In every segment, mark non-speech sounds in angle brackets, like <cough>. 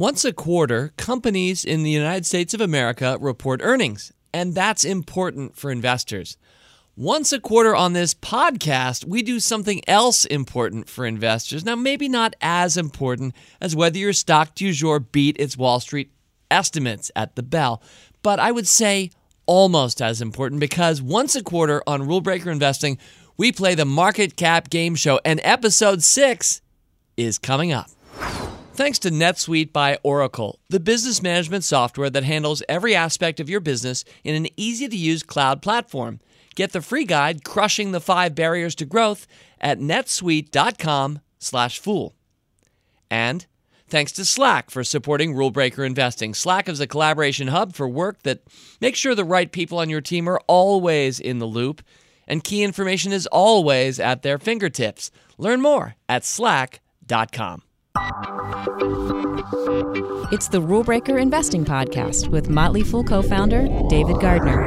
Once a quarter, companies in the United States of America report earnings, and that's important for investors. Once a quarter on this podcast, we do something else important for investors. Now, maybe not as important as whether your stock du jour beat its Wall Street estimates at the bell, but I would say almost as important because once a quarter on Rule Breaker Investing, we play the Market Cap Game Show, and episode six is coming up. Thanks to NetSuite by Oracle, the business management software that handles every aspect of your business in an easy to use cloud platform. Get the free guide, Crushing the Five Barriers to Growth, at netsuite.com/fool. And thanks to Slack for supporting Rule Breaker Investing. Slack is a collaboration hub for work that makes sure the right people on your team are always in the loop, and key information is always at their fingertips. Learn more at slack.com. It's the Rule Breaker Investing Podcast with Motley Fool co founder David Gardner.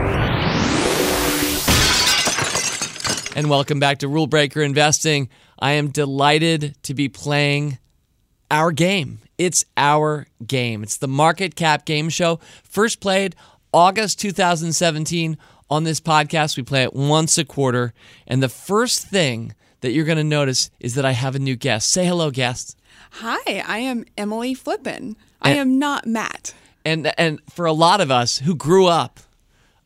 And welcome back to Rule Breaker Investing. I am delighted to be playing our game. It's our game. It's the Market Cap Game Show. First played August 2017 on this podcast. We play it once a quarter. And the first thing that you're going to notice is that I have a new guest. Say hello, guest. Hi, I am Emily Flippen. I am not Matt. And and for a lot of us who grew up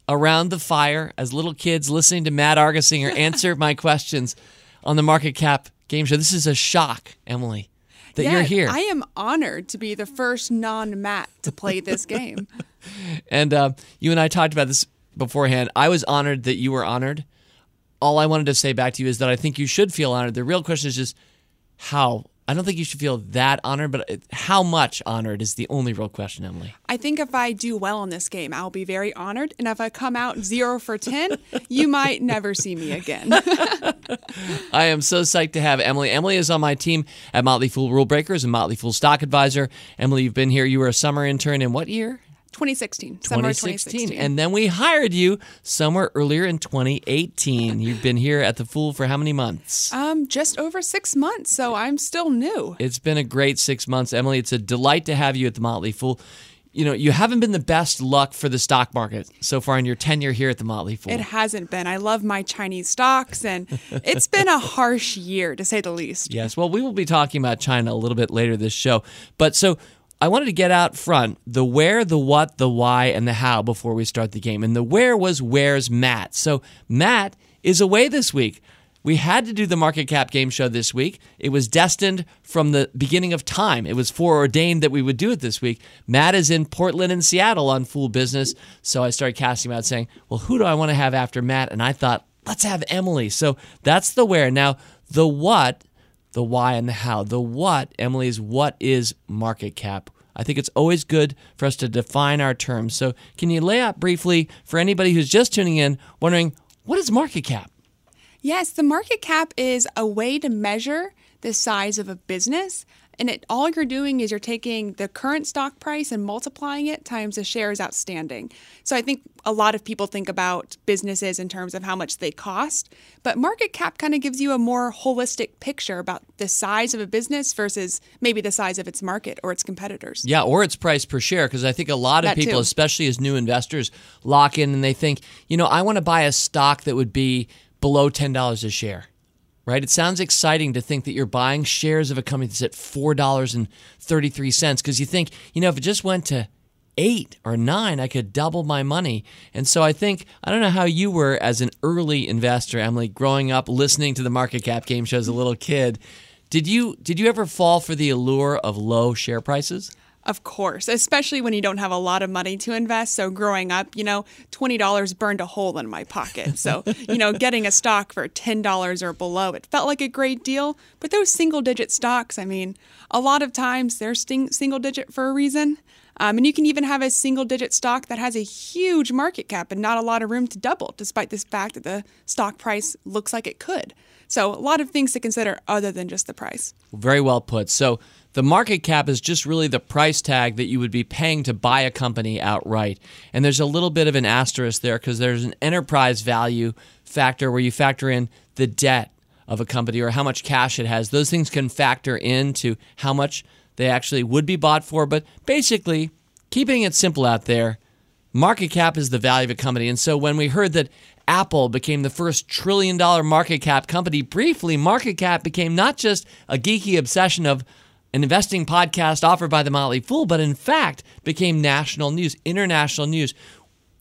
around the fire as little kids listening to Matt Argersinger answer <laughs> my questions on the Market Cap Game Show, this is a shock, Emily, that Yeah, you're here. I am honored to be the first non Matt to play this game. <laughs> And uh, you and I talked about this beforehand. I was honored that you were honored. All I wanted to say back to you is that I think you should feel honored. The real question is just how. I don't think you should feel that honored, but how much honored is the only real question, Emily. I think if I do well in this game, I'll be very honored. And if I come out zero for 10, you might never see me again. <laughs> I am so psyched to have Emily. Emily is on my team at Motley Fool Rule Breakers and Motley Fool Stock Advisor. Emily, you've been here. You were a summer intern in what year? 2016, summer 2016. And then we hired you somewhere earlier in 2018. You've been here at the Fool for how many months? um, just over six months, so I'm still new. It's been a great six months, Emily. It's a delight to have you at the Motley Fool. You know, you haven't been the best luck for the stock market so far in your tenure here at the Motley Fool. It hasn't been. I love my Chinese stocks, and <laughs> it's been a harsh year to say the least. Yes. Well, we will be talking about China a little bit later this show. But so I wanted to get out front the where, the what, the why, and the how before we start the game. And the where was where's Matt. So Matt is away this week. We had to do the market cap game show this week. It was destined from the beginning of time. It was foreordained that we would do it this week. Matt is in Portland and Seattle on Fool Business. So I started casting out saying, well, who do I want to have after Matt? And I thought, let's have Emily. So that's the where. Now, the what the why and the how. The what, Emily, is what is market cap? I think it's always good for us to define our terms. So, can you lay out briefly for anybody who's just tuning in, wondering what is market cap? Yes, the market cap is a way to measure the size of a business. And it, all you're doing is you're taking the current stock price and multiplying it times the shares outstanding. So I think a lot of people think about businesses in terms of how much they cost, but market cap kind of gives you a more holistic picture about the size of a business versus maybe the size of its market or its competitors. Yeah, or its price per share, because I think a lot of That people, too. especially as new investors, lock in and they think, you know, I want to buy a stock that would be below $10 a share. Right? It sounds exciting to think that you're buying shares of a company that's at $4.33 because you think, you know, if it just went to eight or nine, I could double my money. And so I think, I don't know how you were as an early investor, Emily, growing up listening to the market cap game show as a little kid. Did you did you ever fall for the allure of low share prices? Of course, especially when you don't have a lot of money to invest. So, growing up, you know, $20 burned a hole in my pocket. So, <laughs> you know, getting a stock for $10 or below, it felt like a great deal. But those single digit stocks, I mean, a lot of times they're sting- single digit for a reason. Um, and you can even have a single digit stock that has a huge market cap and not a lot of room to double, despite this fact that the stock price looks like it could. So, a lot of things to consider other than just the price. Very well put. So the market cap is just really the price tag that you would be paying to buy a company outright. And there's a little bit of an asterisk there because there's an enterprise value factor where you factor in the debt of a company or how much cash it has. Those things can factor into how much they actually would be bought for. But basically, keeping it simple out there, market cap is the value of a company. And so when we heard that Apple became the first trillion dollar market cap company, briefly, market cap became not just a geeky obsession of an investing podcast offered by the Motley Fool, but in fact became national news, international news,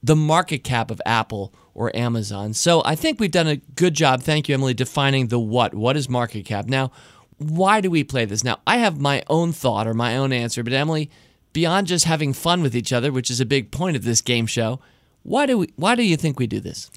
the market cap of Apple or Amazon. So I think we've done a good job, thank you, Emily, defining the what. What is market cap? Now, why do we play this? Now, I have my own thought or my own answer, but Emily, beyond just having fun with each other, which is a big point of this game show, why do we why do you think we do this?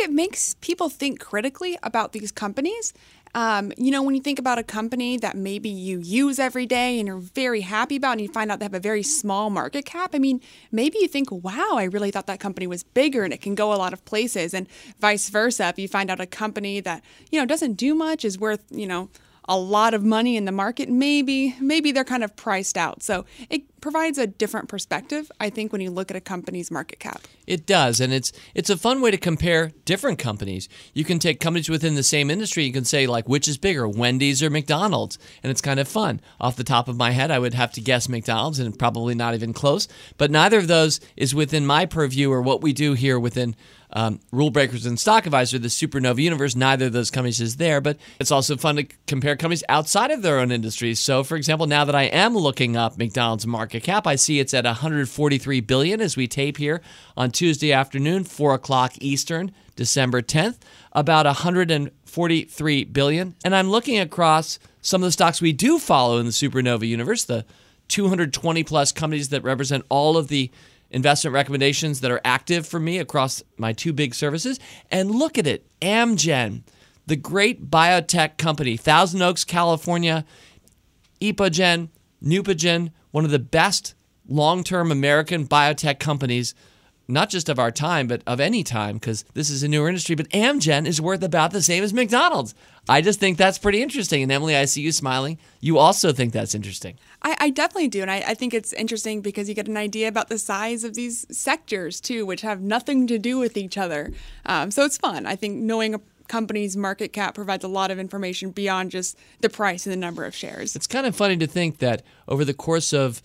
It makes people think critically about these companies. Um, you know, when you think about a company that maybe you use every day and you're very happy about, and you find out they have a very small market cap, I mean, maybe you think, wow, I really thought that company was bigger and it can go a lot of places. And vice versa, if you find out a company that, you know, doesn't do much, is worth, you know, a lot of money in the market, maybe maybe they're kind of priced out. So it provides a different perspective, I think, when you look at a company's market cap. It does, and it's it's a fun way to compare different companies. You can take companies within the same industry. You can say like which is bigger, Wendy's or McDonald's, and it's kind of fun. Off the top of my head, I would have to guess McDonald's, and probably not even close. But neither of those is within my purview or what we do here within um, Rule Breakers and Stock Advisor, the Supernova universe. Neither of those companies is there, but it's also fun to compare companies outside of their own industries. So, for example, now that I am looking up McDonald's market cap, I see it's at 143 billion as we tape here on Tuesday afternoon, four o'clock Eastern, December 10th, about 143 billion. And I'm looking across some of the stocks we do follow in the Supernova universe, the 220 plus companies that represent all of the investment recommendations that are active for me across my two big services. And look at it Amgen, the great biotech company, Thousand Oaks, California, Epogen, Neupogen, one of the best long term American biotech companies not just of our time, but of any time, because this is a newer industry. But Amgen is worth about the same as McDonald's. I just think that's pretty interesting. And Emily, I see you smiling. You also think that's interesting. I, I definitely do. And I, I, think it's interesting because you get an idea about the size of these sectors, too, which have nothing to do with each other. Um, so it's fun. I think knowing a company's market cap provides a lot of information beyond just the price and the number of shares. It's kind of funny to think that over the course of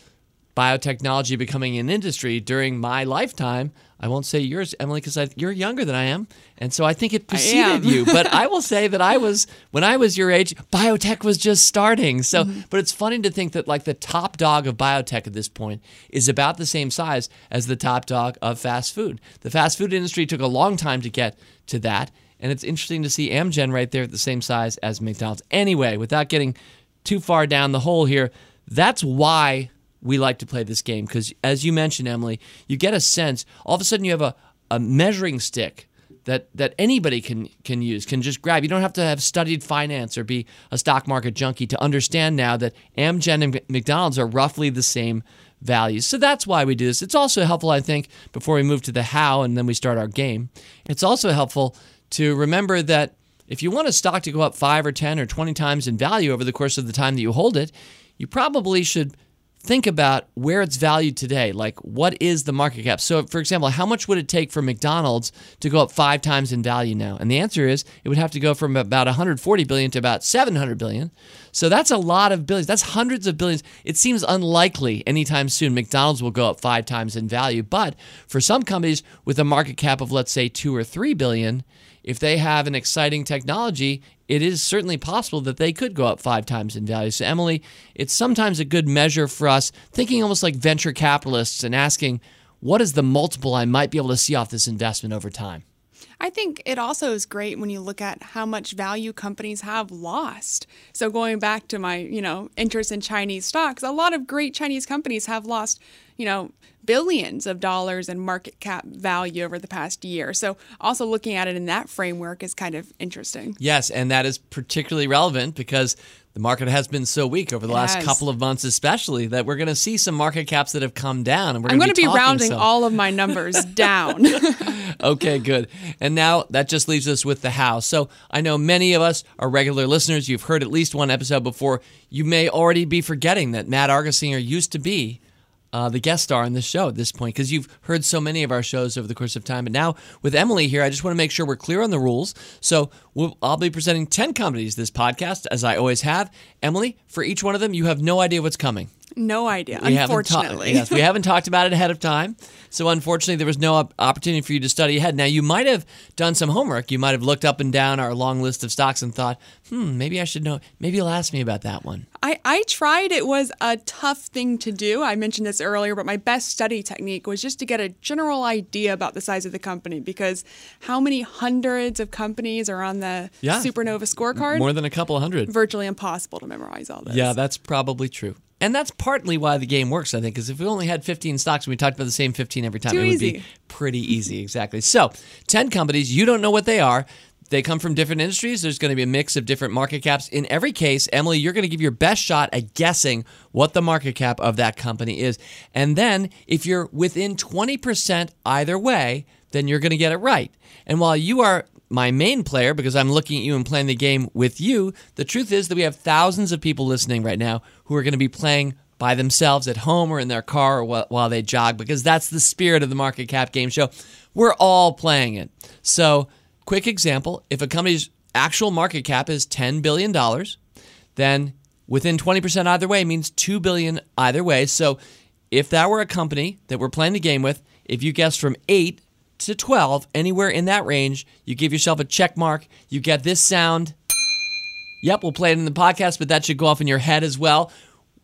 biotechnology becoming an industry during my lifetime. I won't say yours, Emily, because you're younger than I am, and so I think it preceded you. But I will <laughs> say that I was when I was your age, biotech was just starting. So, mm-hmm. but it's funny to think that like the top dog of biotech at this point is about the same size as the top dog of fast food. The fast food industry took a long time to get to that, and it's interesting to see Amgen right there at the same size as McDonald's. Anyway, without getting too far down the hole here, that's why we like to play this game because, as you mentioned, Emily, you get a sense. All of a sudden, you have a, a measuring stick that that anybody can can use can just grab. You don't have to have studied finance or be a stock market junkie to understand now that Amgen and McDonald's are roughly the same values. So that's why we do this. It's also helpful, I think, before we move to the how and then we start our game. It's also helpful to remember that if you want a stock to go up 5 or 10 or 20 times in value over the course of the time that you hold it, you probably should think about where it's valued today. Like, what is the market cap? So, for example, how much would it take for McDonald's to go up five times in value now? And the answer is it would have to go from about 140 billion to about 700 billion. So that's a lot of billions. That's hundreds of billions. It seems unlikely anytime soon McDonald's will go up five times in value. But for some companies with a market cap of, let's say, two or three billion, if they have an exciting technology, it is certainly possible that they could go up five times in value. So, Emily, it's sometimes a good measure for us thinking almost like venture capitalists and asking, what is the multiple I might be able to see off this investment over time? I think it also is great when you look at how much value companies have lost. So going back to my, you know, interest in Chinese stocks, a lot of great Chinese companies have lost, you know, billions of dollars in market cap value over the past year. So, also looking at it in that framework is kind of interesting. Yes, and that is particularly relevant because the market has been so weak over the last couple of months, especially that we're going to see some market caps that have come down. And we're I'm going to be, be rounding some. all of my numbers <laughs> down. <laughs> okay, good. And now that just leaves us with the how. So I know many of us are regular listeners. You've heard at least one episode before. You may already be forgetting that Matt Argersinger used to be uh, the guest star on this show at this point because you've heard so many of our shows over the course of time. But now with Emily here, I just want to make sure we're clear on the rules. So we'll, I'll be presenting 10 comedies this podcast, as I always have. Emily, for each one of them, you have no idea what's coming. No idea, We haven't ta- unfortunately. yes, we <laughs> haven't talked about it ahead of time. So unfortunately, there was no opportunity for you to study ahead. Now you might have done some homework. You might have looked up and down our long list of stocks and thought, "Hmm, maybe I should know. Maybe you'll ask me about that one." I, I tried. It was a tough thing to do. I mentioned this earlier, but my best study technique was just to get a general idea about the size of the company because how many hundreds of companies are on the Yeah. Supernova scorecard? More than a couple hundred. Virtually impossible to memorize all this. Yeah, that's probably true. And that's partly why the game works, I think, because if we only had 15 stocks and we talked about the same 15 every time, Too it would be pretty easy. Exactly. So, 10 companies, you don't know what they are. They come from different industries. There's going to be a mix of different market caps. In every case, Emily, you're going to give your best shot at guessing what the market cap of that company is. And then, if you're within 20% either way, then you're going to get it right. And while you are my main player because I'm looking at you and playing the game with you. The truth is that we have thousands of people listening right now who are going to be playing by themselves at home or in their car or while they jog because that's the spirit of the Market Cap Game Show. We're all playing it. So, quick example if a company's actual market cap is $10 billion, then within 20% either way means 2 billion either way. So, if that were a company that we're playing the game with, if you guess from 8 to 12, anywhere in that range, you give yourself a check mark. You get this sound. Yep, we'll play it in the podcast, but that should go off in your head as well.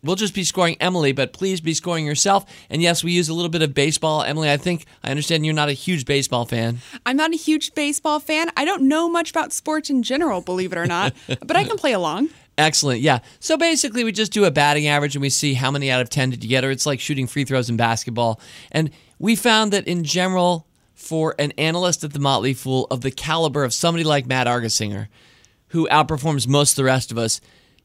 We'll just be scoring Emily, but please be scoring yourself. And yes, we use a little bit of baseball. Emily, I think I understand you're not a huge baseball fan. I'm not a huge baseball fan. I don't know much about sports in general, believe it or not, <laughs> but I can play along. Excellent. Yeah. So basically, we just do a batting average and we see how many out of 10 did you get, or it's like shooting free throws in basketball. And we found that in general, for an analyst at the Motley Fool of the caliber of somebody like Matt Argersinger, who outperforms most of the rest of us,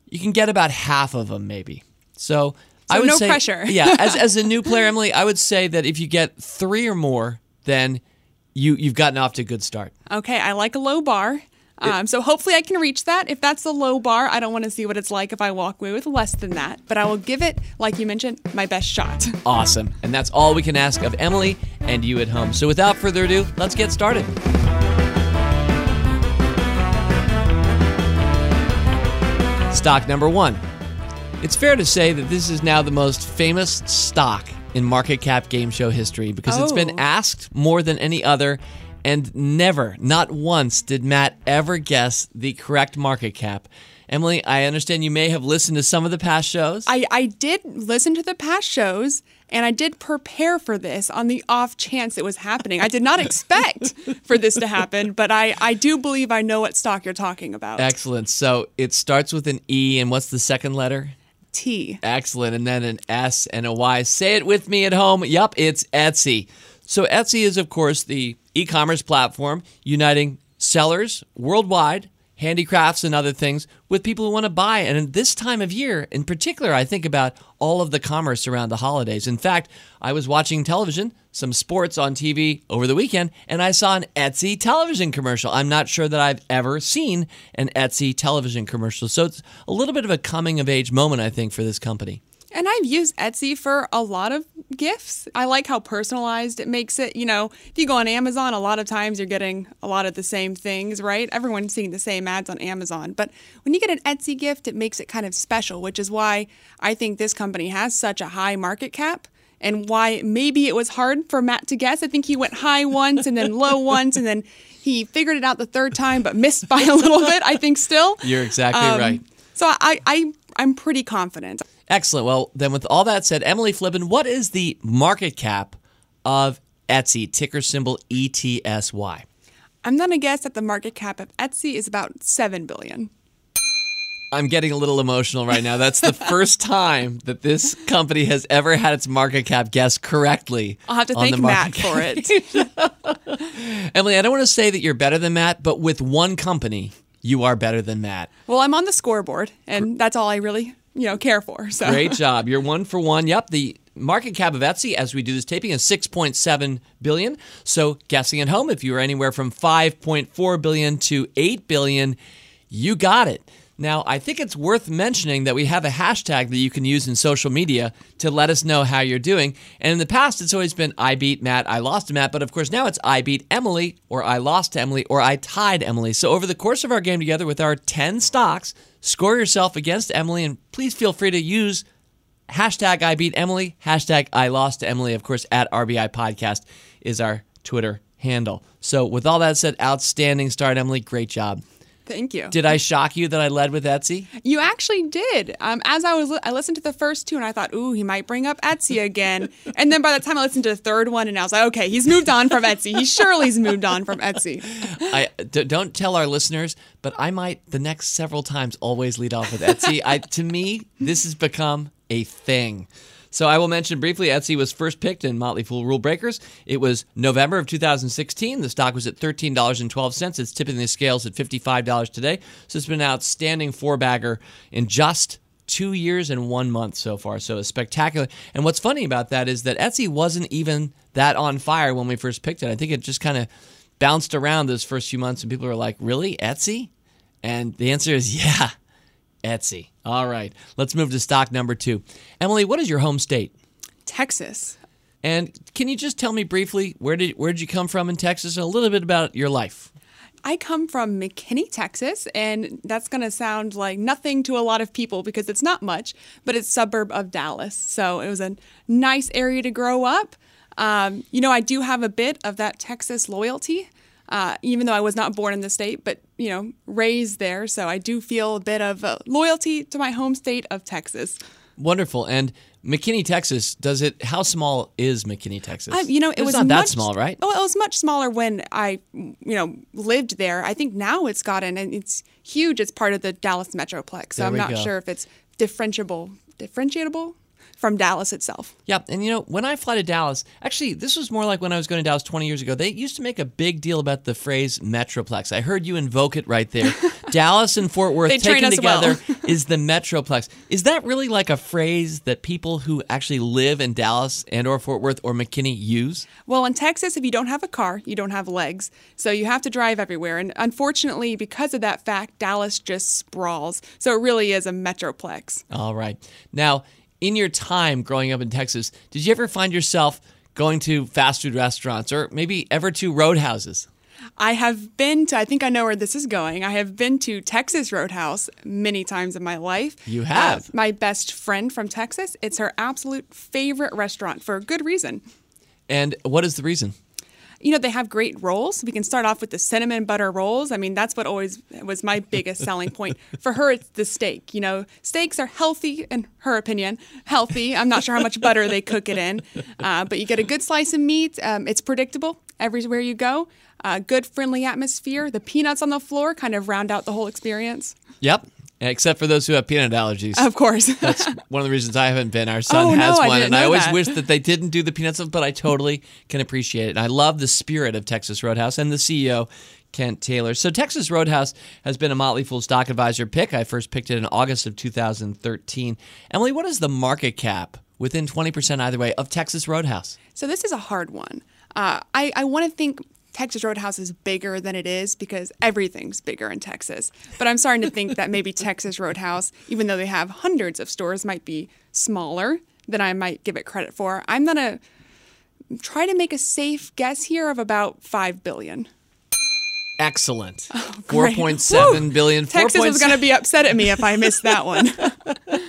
you can get about half of them, maybe. So, I would no say, pressure. <laughs> yeah, as, as a new <laughs> player, Emily, I would say that if you get three or more, then you you've gotten off to a good start. Okay, I like a low bar. Um, so hopefully I can reach that. If that's the low bar, I don't want to see what it's like if I walk away with less than that. But I will give it, like you mentioned, my best shot. <laughs> Awesome. And that's all we can ask of Emily and you at home. So without further ado, let's get started. Stock number one. It's fair to say that this is now the most famous stock in market cap game show history because it's been Oh. asked more than any other, and never, not once, did Matt ever guess the correct market cap. Emily, I understand you may have listened to some of the past shows. I, I did listen to the past shows and I did prepare for this on the off chance it was happening. I did not expect <laughs> for this to happen, but I, I do believe I know what stock you're talking about. Excellent. So it starts with an E, and what's the second letter? T. Excellent. And then an S and a Y. Say it with me at home. Yup, it's Etsy. So Etsy is, of course, the e commerce platform uniting sellers worldwide, handicrafts and other things, with people who want to buy. And in this time of year, in particular, I think about all of the commerce around the holidays. In fact, I was watching television, some sports on TV over the weekend, and I saw an Etsy television commercial. I'm not sure that I've ever seen an Etsy television commercial. So it's a little bit of a coming of age moment, I think, for this company. And I've used Etsy for a lot of gifts. I like how personalized it makes it. You know, if you go on Amazon, a lot of times you're getting a lot of the same things, right? Everyone's seeing the same ads on Amazon. But when you get an Etsy gift, it makes it kind of special, which is why I think this company has such a high market cap and why maybe it was hard for Matt to guess. I think he went high <laughs> once and then low once and then he figured it out the third time but missed by a little bit, I think still. You're exactly Um, right. So I, I I'm pretty confident. Excellent. Well, then, with all that said, Emily Flippen, what is the market cap of Etsy, ticker symbol ETSY? I'm gonna guess that the market cap of Etsy is about seven billion. I'm getting a little emotional right now. That's the <laughs> first time that this company has ever had its market cap guessed correctly. I'll have to thank Matt market for it. <laughs> <laughs> Emily, I don't want to say that you're better than Matt, but with one company, you are better than Matt. well, I'm on the scoreboard, and that's all I really, you know, care for. So Great <laughs> job. You're one for one. Yep. The market cap of Etsy as we do this taping is 6.7 billion. So guessing at home, if you were anywhere from 5.4 billion to 8 billion, you got it. Now, I think it's worth mentioning that we have a hashtag that you can use in social media to let us know how you're doing. And in the past, it's always been I beat Matt, I lost to Matt, but of course now it's I beat Emily, or I lost to Emily, or I tied Emily. So over the course of our game together with our 10 stocks, score yourself against Emily, and please feel free to use hashtag I beat Emily, hashtag I lost to Emily. Of course, at RBI Podcast is our Twitter handle. So with all that said, outstanding start, Emily. Great job. Thank you. Did I shock you that I led with Etsy? You actually did. Um, as I was, li- I listened to the first two, and I thought, "Ooh, he might bring up Etsy again." <laughs> and then by the time I listened to the third one, and I was like, "Okay, he's moved on from Etsy. He surely's moved on from Etsy." I d- don't tell our listeners, but I might the next several times always lead off with Etsy. I to me, this has become a thing. So I will mention briefly Etsy was first picked in Motley Fool Rule Breakers. It was November of 2016. The stock was at $13.12. It's tipping the scales at $55 today. So it's been an outstanding four bagger in just two years and one month so far. So it's spectacular. And what's funny about that is that Etsy wasn't even that on fire when we first picked it. I think it just kind of bounced around those first few months and people were like, really? Etsy? And the answer is <laughs> yeah. Etsy. All right, let's move to stock number two. Emily, what is your home state? Texas. And can you just tell me briefly where did where did you come from in Texas and a little bit about your life? I come from McKinney, Texas, and that's going to sound like nothing to a lot of people because it's not much, but it's suburb of Dallas. So it was a nice area to grow up. Um, you know, I do have a bit of that Texas loyalty, uh, even though I was not born in the state, but you know, raised there. So I do feel a bit of uh, loyalty to my home state of Texas. Wonderful. And McKinney, Texas, does it? How small is McKinney, Texas? Uh, you know, it it's was not that small, right? Oh, it was much smaller when I, you know, lived there. I think now it's gotten and it's huge. It's part of the Dallas Metroplex. So There I'm not go. sure if it's differentiable, differentiable from Dallas itself. Yeah, and you know, when I fly to Dallas, actually, this was more like when I was going to Dallas 20 years ago. They used to make a big deal about the phrase Metroplex. I heard you invoke it right there. <laughs> Dallas and Fort Worth taken us well. together is the Metroplex. Is that really like a phrase that people who actually live in Dallas and or Fort Worth or McKinney use? Well, in Texas, if you don't have a car, you don't have legs. So you have to drive everywhere. And unfortunately, because of that fact, Dallas just sprawls. So it really is a Metroplex. All right. Now, in your time growing up in Texas, did you ever find yourself going to fast food restaurants or maybe ever to roadhouses? I have been to, I think I know where this is going. I have been to Texas Roadhouse many times in my life. You have? Uh, my best friend from Texas, it's her absolute favorite restaurant for a good reason. And what is the reason? You know, they have great rolls. We can start off with the cinnamon butter rolls. I mean, that's what always was my biggest selling point. <laughs> For her, it's the steak. You know, steaks are healthy, in her opinion, healthy. I'm not sure how much butter they cook it in, uh, but you get a good slice of meat. Um, it's predictable everywhere you go. Uh, good, friendly atmosphere. The peanuts on the floor kind of round out the whole experience. Yep. Except for those who have peanut allergies. Of course. <laughs> That's one of the reasons I haven't been. Our son Oh, has I one, didn't and I always that. wish that they didn't do the peanuts, but I totally can appreciate it. And I love the spirit of Texas Roadhouse and the CEO, Kent Taylor. So Texas Roadhouse has been a Motley Fool Stock Advisor pick. I first picked it in August of 2013. Emily, what is the market cap within 20% either way of Texas Roadhouse? So this is a hard one. Uh, I, I want to think Texas Roadhouse is bigger than it is because everything's bigger in Texas. But I'm starting to think that maybe Texas Roadhouse, even though they have hundreds of stores, might be smaller than I might give it credit for. I'm gonna try to make a safe guess here of about five billion. Excellent. Oh, great. 4.7 Woo! billion. Texas is 4.7 gonna be upset at me if I miss that one. <laughs>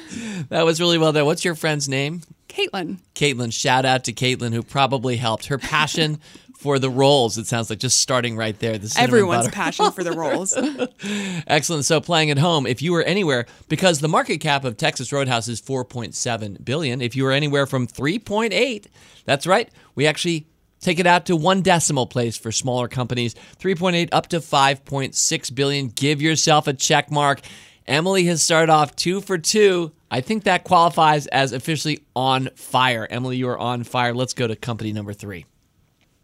That was really well done. What's your friend's name? Caitlin. Caitlin. Shout out to Caitlin, who probably helped. Her passion <laughs> for the rolls. it sounds like, just starting right there. The Everyone's butter. passion for the rolls. <laughs> Excellent. So playing at home, if you were anywhere, because the market cap of Texas Roadhouse is 4.7 billion. If you were anywhere from 3.8, that's right. We actually take it out to one decimal place for smaller companies. 3.8 up to 5.6 billion. Give yourself a check mark. Emily has started off two for two. I think that qualifies as officially on fire. Emily, you are on fire. Let's go to company number three.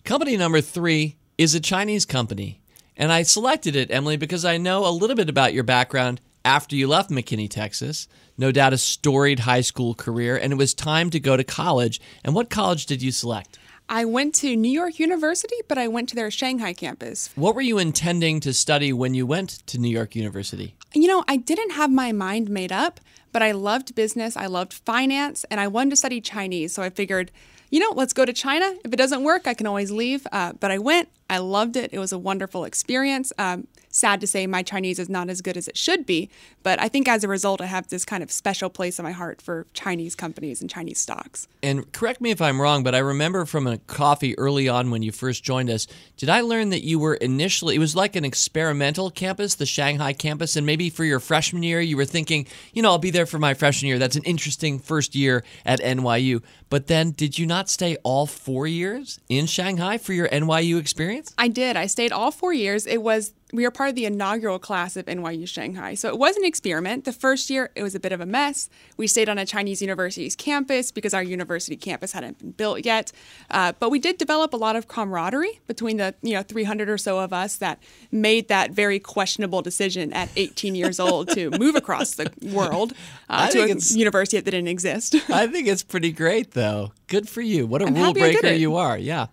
Company number three is a Chinese company. And I selected it, Emily, because I know a little bit about your background after you left McKinney, Texas. No doubt a storied high school career, and it was time to go to college. And what college did you select? I went to New York University, but I went to their Shanghai campus. What were you intending to study when you went to New York University? You know, I didn't have my mind made up, but I loved business, I loved finance, and I wanted to study Chinese. So I figured, you know, let's go to China. If it doesn't work, I can always leave. Uh, but I went, I loved it. It was a wonderful experience. Um, sad to say my Chinese is not as good as it should be, but I think as a result, I have this kind of special place in my heart for Chinese companies and Chinese stocks. And correct me if I'm wrong, but I remember from a coffee early on when you first joined us, did I learn that you were initially, it was like an experimental campus, the Shanghai campus, and maybe for your freshman year, you were thinking, you know, I'll be there for my freshman year. That's an interesting first year at NYU. But then did you not stay all four years in Shanghai for your NYU experience? I did. I stayed all four years. It was we were part of the inaugural class of NYU Shanghai. So it was an experiment. The first year, it was a bit of a mess. We stayed on a Chinese university's campus because our university campus hadn't been built yet. Uh, but we did develop a lot of camaraderie between the you know 300 or so of us that made that very questionable decision at 18 years old to <laughs> move across the world uh, to a university that didn't exist. I think it's pretty great, though. Good for you. What a I'm rule breaker you are. Yeah.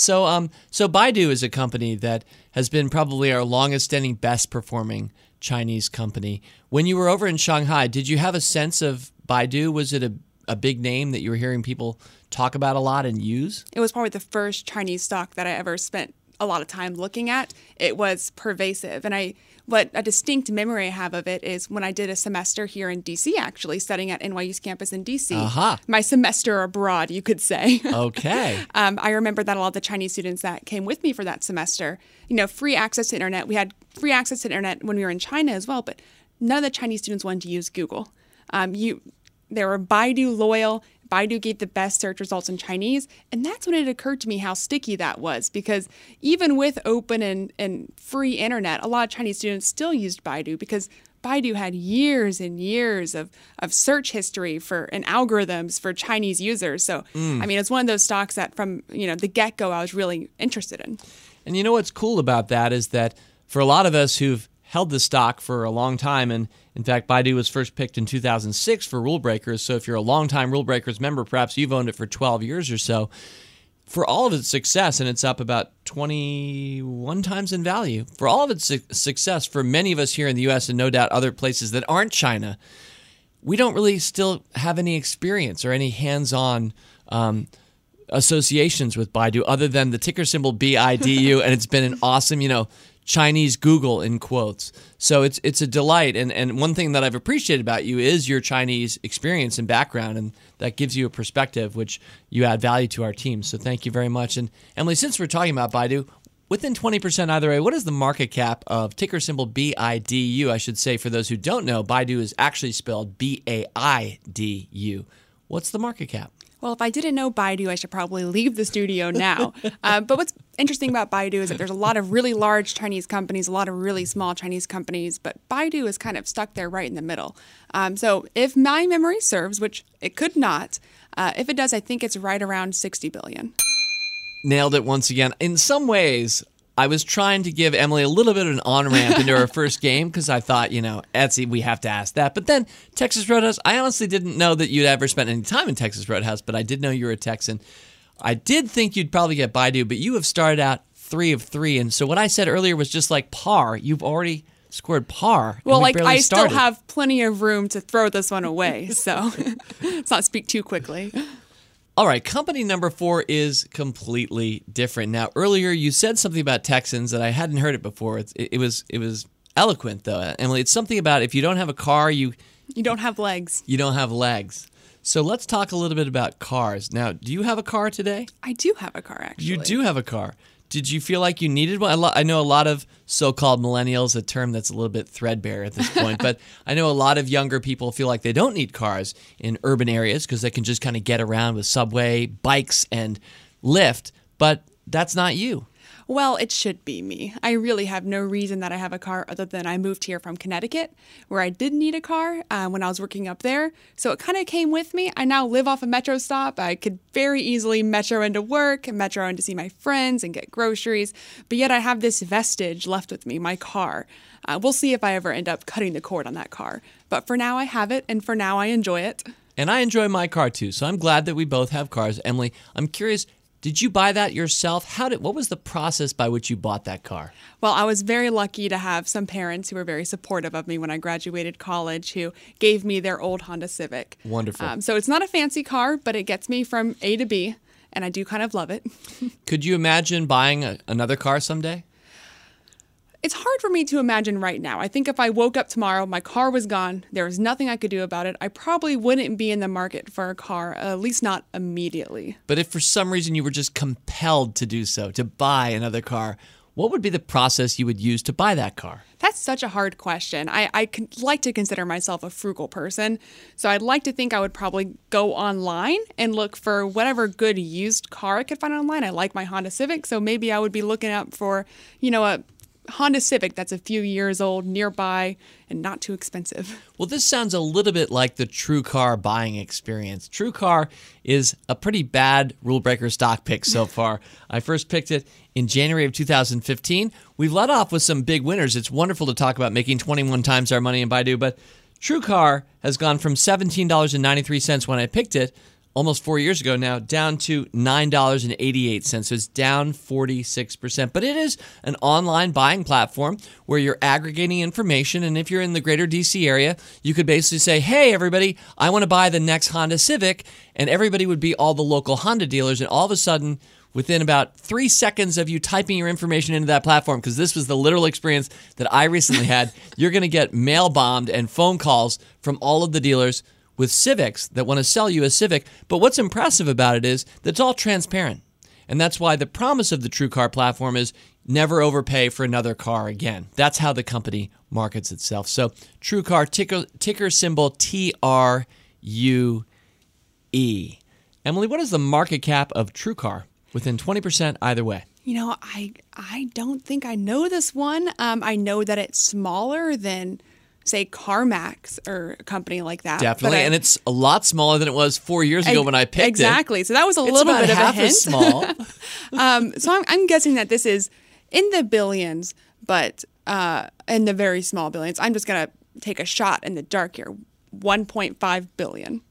So, um, so Baidu is a company that has been probably our longest standing, best performing Chinese company. When you were over in Shanghai, did you have a sense of Baidu? Was it a, a big name that you were hearing people talk about a lot and use? It was probably the first Chinese stock that I ever spent a lot of time looking at. It was pervasive. And I what a distinct memory I have of it is when I did a semester here in DC, actually studying at NYU's campus in DC. Uh-huh. My semester abroad, you could say. <laughs> Okay. um, I remember that a lot of the Chinese students that came with me for that semester, you know, free access to internet. We had free access to internet when we were in China as well, but none of the Chinese students wanted to use Google. Um, you, they were Baidu loyal. Baidu gave the best search results in Chinese. And that's when it occurred to me how sticky that was because even with open and, and free internet, a lot of Chinese students still used Baidu because Baidu had years and years of, of search history for and algorithms for Chinese users. So mm. I mean it's one of those stocks that from you know the get go I was really interested in. And you know what's cool about that is that for a lot of us who've held the stock for a long time. And in fact, Baidu was first picked in 2006 for Rule Breakers. So if you're a longtime Rule Breakers member, perhaps you've owned it for 12 years or so. For all of its success, and it's up about 21 times in value, for all of its su- success, for many of us here in the US and no doubt other places that aren't China, we don't really still have any experience or any hands on um, associations with Baidu other than the ticker symbol BIDU, and it's been an awesome, you know, Chinese Google in quotes. So it's it's a delight. And and one thing that I've appreciated about you is your Chinese experience and background, and that gives you a perspective which you add value to our team. So thank you very much. And Emily, since we're talking about Baidu, within 20% either way, what is the market cap of ticker symbol BIDU? I should say for those who don't know, Baidu is actually spelled B A I D U. What's the market cap? Well, if I didn't know Baidu, I should probably leave the studio now. <laughs> uh, but what's interesting about Baidu is that there's a lot of really large Chinese companies, a lot of really small Chinese companies, but Baidu is kind of stuck there right in the middle. Um, so if my memory serves, which it could not, uh, if it does, I think it's right around 60 billion. Nailed it once again. In some ways, I was trying to give Emily a little bit of an on ramp into her first game because I thought, you know, Etsy, we have to ask that. But then Texas Roadhouse, I honestly didn't know that you'd ever spent any time in Texas Roadhouse, but I did know you were a Texan. I did think you'd probably get Baidu, but you have started out three of three. And so what I said earlier was just like par. You've already scored par. Well, like I started. still have plenty of room to throw this one away. So <laughs> let's not speak too quickly. All right, company number four is completely different. Now, earlier you said something about Texans that I hadn't heard it before. It, it, it was it was eloquent though, Emily. It's something about if you don't have a car, you you don't have legs. You don't have legs. So let's talk a little bit about cars. Now, do you have a car today? I do have a car actually. You do have a car did you feel like you needed one? I know a lot of so-called millennials, a term that's a little bit threadbare at this <laughs> point, but I know a lot of younger people feel like they don't need cars in urban areas because they can just kind of get around with subway, bikes, and Lyft. But that's not you. Well, it should be me. I really have no reason that I have a car other than I moved here from Connecticut, where I did need a car uh, when I was working up there. So it kind of came with me. I now live off a metro stop. I could very easily metro into work, metro in to see my friends and get groceries. But yet I have this vestige left with me, my car. Uh, we'll see if I ever end up cutting the cord on that car. But for now, I have it, and for now, I enjoy it. And I enjoy my car too. So I'm glad that we both have cars. Emily, I'm curious Did you buy that yourself? How did what was the process by which you bought that car? Well, I was very lucky to have some parents who were very supportive of me when I graduated college who gave me their old Honda Civic. Wonderful. Um, so it's not a fancy car, but it gets me from A to B, and I do kind of love it. <laughs> Could you imagine buying a, another car someday? It's hard for me to imagine right now. I think if I woke up tomorrow, my car was gone, there was nothing I could do about it, I probably wouldn't be in the market for a car, at least not immediately. But if for some reason you were just compelled to do so, to buy another car, what would be the process you would use to buy that car? That's such a hard question. I, I like to consider myself a frugal person. So I'd like to think I would probably go online and look for whatever good used car I could find online. I like my Honda Civic, so maybe I would be looking up for, you know, a Honda Civic that's a few years old nearby and not too expensive. <laughs> Well, this sounds a little bit like the TrueCar buying experience. TrueCar is a pretty bad rule breaker stock pick so <laughs> far. I first picked it in January of 2015. We've let off with some big winners. It's wonderful to talk about making 21 times our money in Baidu, but TrueCar has gone from $17.93 when I picked it almost four years ago now, down to $9.88. So it's down 46%. But it is an online buying platform where you're aggregating information. And if you're in the greater DC area, you could basically say, hey, everybody, I want to buy the next Honda Civic. And everybody would be all the local Honda dealers. And all of a sudden, within about three seconds of you typing your information into that platform, because this was the literal experience that I recently had, <laughs> you're going to get mail bombed and phone calls from all of the dealers with Civics that want to sell you a Civic. But what's impressive about it is that it's all transparent. And that's why the promise of the TrueCar platform is never overpay for another car again. That's how the company markets itself. So TrueCar ticker, ticker symbol T R U E. Emily, what is the market cap of TrueCar? Within 20% either way. You know, I I don't think I know this one. Um, I know that it's smaller than say CarMax or a company like that. Definitely, I, and it's a lot smaller than it was four years ago I, when I picked exactly. it. Exactly, so that was a it's little bit of a hint. small. <laughs> <laughs> um, so I'm, I'm, guessing that this is in the billions, but uh, in the very small billions. I'm just gonna take a shot in the dark here. 1.5 billion.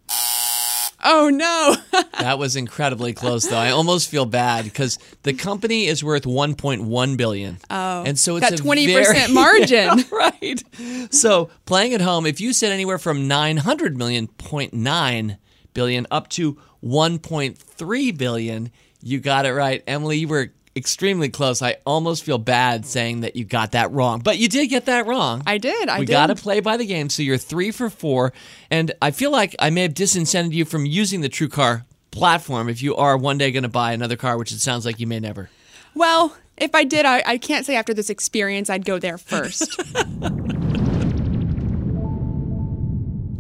Oh no. <laughs> that was incredibly close though. I almost feel bad because the company is worth 1.1 billion. Oh. And so it's that a 20% very, <laughs> margin. <laughs> right. So, playing at home, if you said anywhere from 900 million, 0.9 billion up to 1.3 billion, you got it right. Emily, you were extremely close. I almost feel bad saying that you got that wrong, but you did get that wrong. I did. I we got to play by the game. So you're three for four, and I feel like I may have disincented you from using the TrueCar platform if you are one day going to buy another car, which it sounds like you may never. Well, if I did, I, I can't say after this experience I'd go there first. <laughs>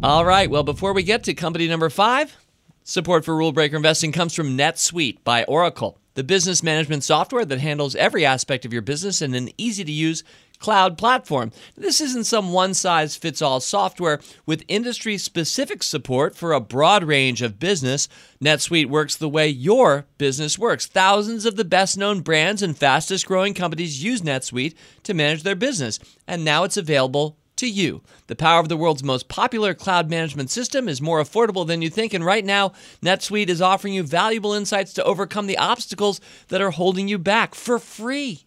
All right. Well, before we get to company number five, support for Rule Breaker Investing comes from NetSuite by Oracle the business management software that handles every aspect of your business in an easy to use cloud platform. This isn't some one size fits all software with industry specific support for a broad range of business. NetSuite works the way your business works. Thousands of the best known brands and fastest growing companies use NetSuite to manage their business, and now it's available to you. The power of the world's most popular cloud management system is more affordable than you think, and right now, NetSuite is offering you valuable insights to overcome the obstacles that are holding you back for free.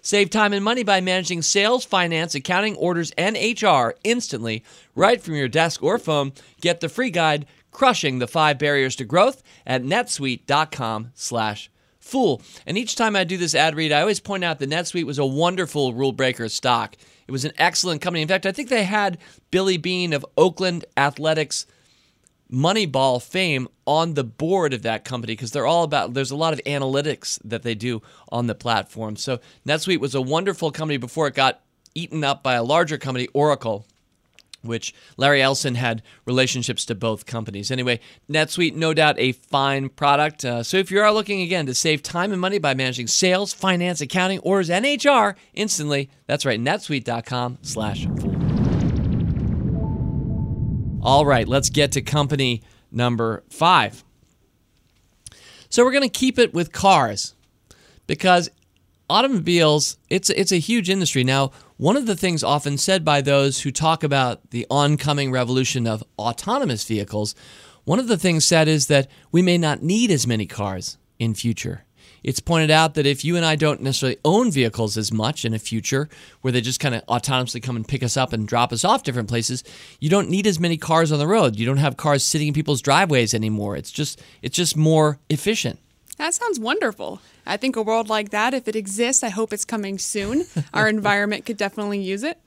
Save time and money by managing sales, finance, accounting, orders, and HR instantly right from your desk or phone. Get the free guide, Crushing the Five Barriers to Growth, at netsuite.com slash fool. And each time I do this ad read, I always point out that NetSuite was a wonderful rule breaker stock. It was an excellent company. In fact, I think they had Billy Beane of Oakland Athletics Moneyball fame on the board of that company because they're all about there's a lot of analytics that they do on the platform. So NetSuite was a wonderful company before it got eaten up by a larger company, Oracle which Larry Ellison had relationships to both companies. Anyway, NetSuite, no doubt a fine product. Uh, so if you are looking again to save time and money by managing sales, finance, accounting, orders, and HR instantly, that's right, netsuite.com slash fool. All right, let's get to company number five. So we're going to keep it with cars because automobiles, it's, it's a huge industry. Now, one of the things often said by those who talk about the oncoming revolution of autonomous vehicles, one of the things said is that we may not need as many cars in future. It's pointed out that if you and I don't necessarily own vehicles as much in a future where they just kind of autonomously come and pick us up and drop us off different places, you don't need as many cars on the road. You don't have cars sitting in people's driveways anymore. It's just it's just more efficient. That sounds wonderful. I think a world like that, if it exists, I hope it's coming soon. <laughs> Our environment could definitely use it.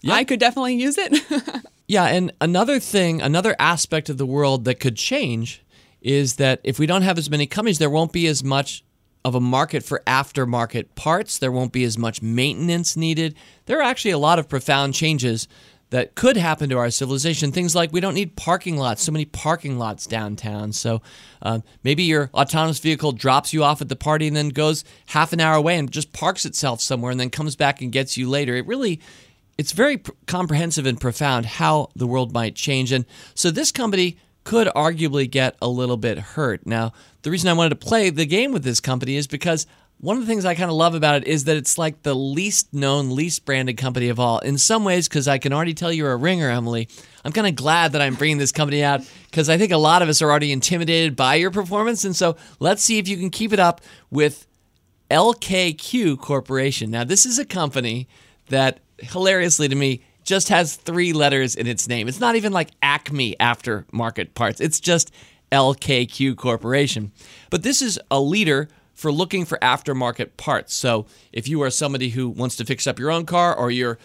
Yeah. I could definitely use it. <laughs> Yeah, and another thing, another aspect of the world that could change is that if we don't have as many companies, there won't be as much of a market for aftermarket parts. There won't be as much maintenance needed. There are actually a lot of profound changes that could happen to our civilization. Things like we don't need parking lots, so many parking lots downtown. So um, maybe your autonomous vehicle drops you off at the party and then goes half an hour away and just parks itself somewhere and then comes back and gets you later. It really it's very pr- comprehensive and profound how the world might change. And so this company could arguably get a little bit hurt. Now, the reason I wanted to play the game with this company is because one of the things I kind of love about it is that it's like the least known, least branded company of all. In some ways, because I can already tell you're a ringer, Emily, I'm kind of glad that I'm bringing this company out because I think a lot of us are already intimidated by your performance. And so let's see if you can keep it up with LKQ Corporation. Now, this is a company that hilariously to me just has three letters in its name. It's not even like Acme aftermarket parts. It's just LKQ Corporation. But this is a leader for looking for aftermarket parts. So if you are somebody who wants to fix up your own car or you're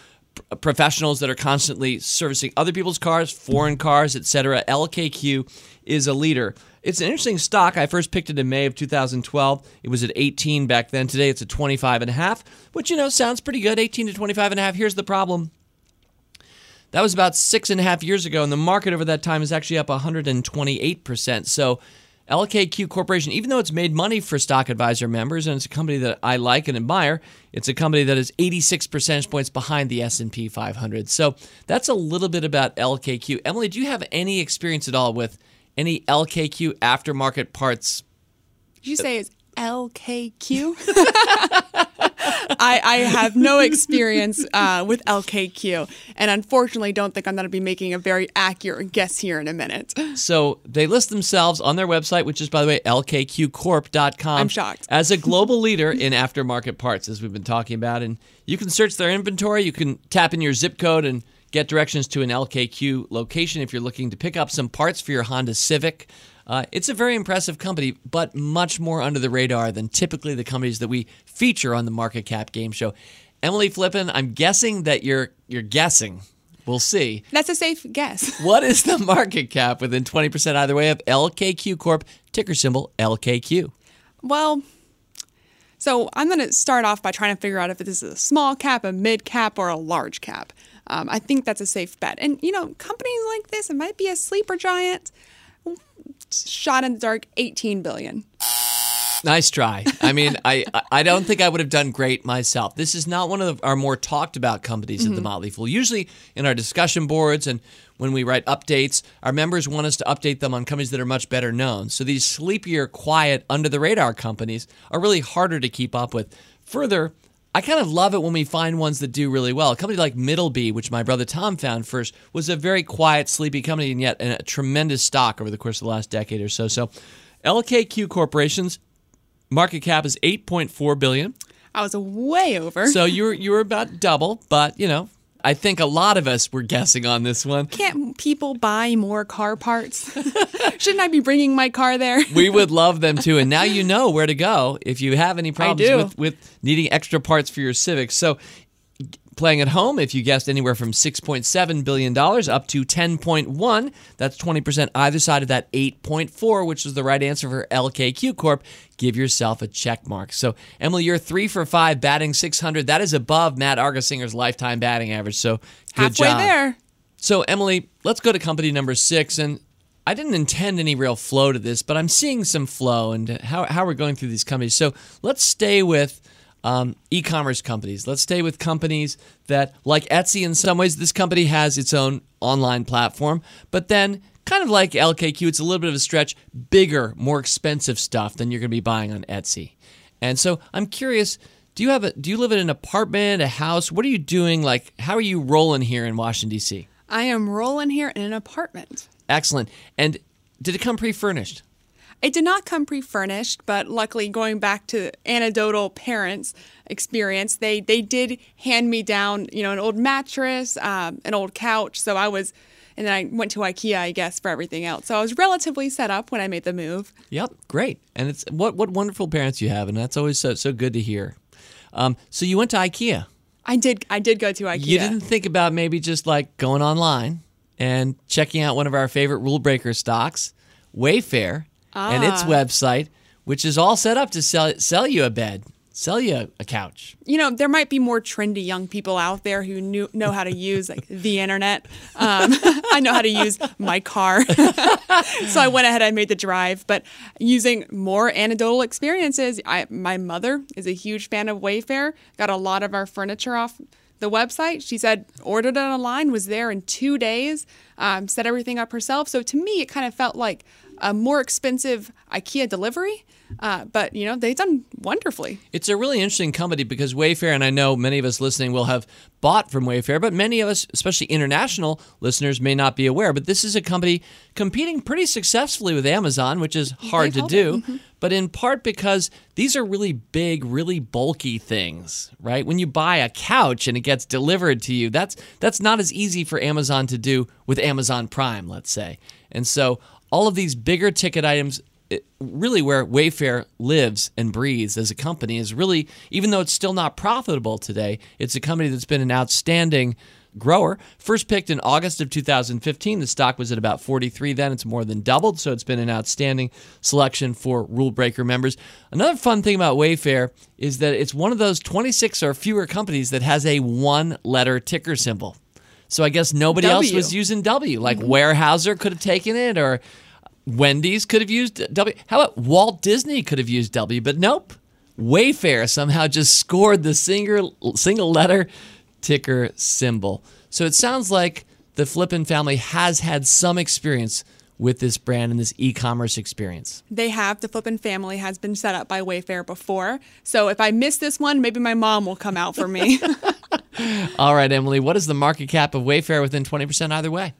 uh, professionals that are constantly servicing other people's cars, foreign cars, etc. LKQ is a leader. It's an interesting stock. I first picked it in May of 2012. It was at 18 back then. Today it's at 25 and a half, which you know sounds pretty good. 18 to 25 and a half. Here's the problem. That was about six and a half years ago, and the market over that time is actually up 128%. So LKQ Corporation, even though it's made money for Stock Advisor members and it's a company that I like and admire, it's a company that is 86 percentage points behind the S&P 500. So that's a little bit about LKQ. Emily, do you have any experience at all with any LKQ aftermarket parts? Did you say it's LKQ? <laughs> <laughs> I, I have no experience uh, with LKQ, and unfortunately, don't think I'm going to be making a very accurate guess here in a minute. So they list themselves on their website, which is, by the way, lkqcorp.com. I'm shocked. As a global leader in aftermarket parts, as we've been talking about. And you can search their inventory. You can tap in your zip code and get directions to an LKQ location if you're looking to pick up some parts for your Honda Civic. Uh, it's a very impressive company, but much more under the radar than typically the companies that we feature on the Market Cap Game Show. Emily Flippen, I'm guessing that you're you're guessing. We'll see. That's a safe guess. <laughs> What is the market cap within 20% either way of LKQ Corp, ticker symbol LKQ? Well, so I'm going to start off by trying to figure out if this is a small cap, a mid cap, or a large cap. Um, I think that's a safe bet. And, you know, companies like this, it might be a sleeper giant. Shot in the dark, 18 billion. Nice try. I mean, <laughs> I I don't think I would have done great myself. This is not one of our more talked about companies at the mm-hmm. Motley Fool. Usually in our discussion boards and when we write updates, our members want us to update them on companies that are much better known. So these sleepier, quiet, under the radar companies are really harder to keep up with. Further, I kind of love it when we find ones that do really well. A company like Middleby, which my brother Tom found first, was a very quiet, sleepy company, and yet a tremendous stock over the course of the last decade or so. So, LKQ Corporation's market cap is 8.4 billion. I was way over. So you were you were about double, but you know, I think a lot of us were guessing on this one. Can't people buy more car parts? <laughs> Shouldn't I be bringing my car there? We <laughs> would love them too, and now you know where to go if you have any problems with with needing extra parts for your Civic. So. Playing at home, if you guessed anywhere from $6.7 billion up to 10.1, that's 20% either side of that 8.4, which is the right answer for LKQ Corp. Give yourself a check mark. So, Emily, you're three for five, batting 600. That is above Matt Argersinger's lifetime batting average. So, good Halfway job. there. So, Emily, let's go to company number six. And I didn't intend any real flow to this, but I'm seeing some flow and how, how we're going through these companies. So, let's stay with um, e commerce companies. Let's stay with companies that, like Etsy, in some ways, this company has its own online platform, but then kind of like LKQ, it's a little bit of a stretch, bigger, more expensive stuff than you're going to be buying on Etsy. And so I'm curious, do you have a do you live in an apartment, a house? What are you doing? Like, how are you rolling here in Washington D.C.? I am rolling here in an apartment. Excellent. And did it come pre-furnished? It did not come pre-furnished, but luckily, going back to anecdotal parents' experience, they they did hand me down, you know, an old mattress, um, an old couch. So I was, and then I went to IKEA, I guess, for everything else. So I was relatively set up when I made the move. Yep, great. And it's what what wonderful parents you have, and that's always so so good to hear. Um, so you went to IKEA. I did. I did go to IKEA. You didn't think about maybe just like going online and checking out one of our favorite rule breaker stocks, Wayfair, and its Ah. website, which is all set up to sell sell you a bed, sell you a couch. you know, there might be more trendy young people out there who knew, know how to use like the internet. Um, <laughs> I know how to use my car, <laughs> so I went ahead and made the drive. But using more anecdotal experiences, I, my mother is a huge fan of Wayfair. Got a lot of our furniture off the website. She said ordered it online, was there in two days, um, set everything up herself. So to me, it kind of felt like a more expensive IKEA delivery. Uh, but you know, they've done wonderfully. It's a really interesting company because Wayfair, and I know many of us listening will have bought from Wayfair, but many of us, especially international listeners, may not be aware. But this is a company competing pretty successfully with Amazon, which is hard to held do, it. but in part because these are really big, really bulky things, right? When you buy a couch and it gets delivered to you, that's that's not as easy for Amazon to do with Amazon Prime, let's say. And so all of these bigger ticket items it, really where Wayfair lives and breathes as a company is really, even though it's still not profitable today, it's a company that's been an outstanding grower. First picked in August of 2015, the stock was at about 43 then. It's more than doubled, so it's been an outstanding selection for Rule Breaker members. Another fun thing about Wayfair is that it's one of those 26 or fewer companies that has a one letter ticker symbol. So I guess nobody else was using W. Like mm-hmm. Weyerhaeuser could have taken it, or Wendy's could have used W. How about Walt Disney could have used W, but nope. Wayfair somehow just scored the single single letter ticker symbol. So it sounds like the Flippen family has had some experience with this brand and this e-commerce experience. They have. The Flippin' family has been set up by Wayfair before. So if I miss this one, maybe my mom will come out for me. <laughs> <laughs> All right, Emily, what is the market cap of Wayfair within 20% either way?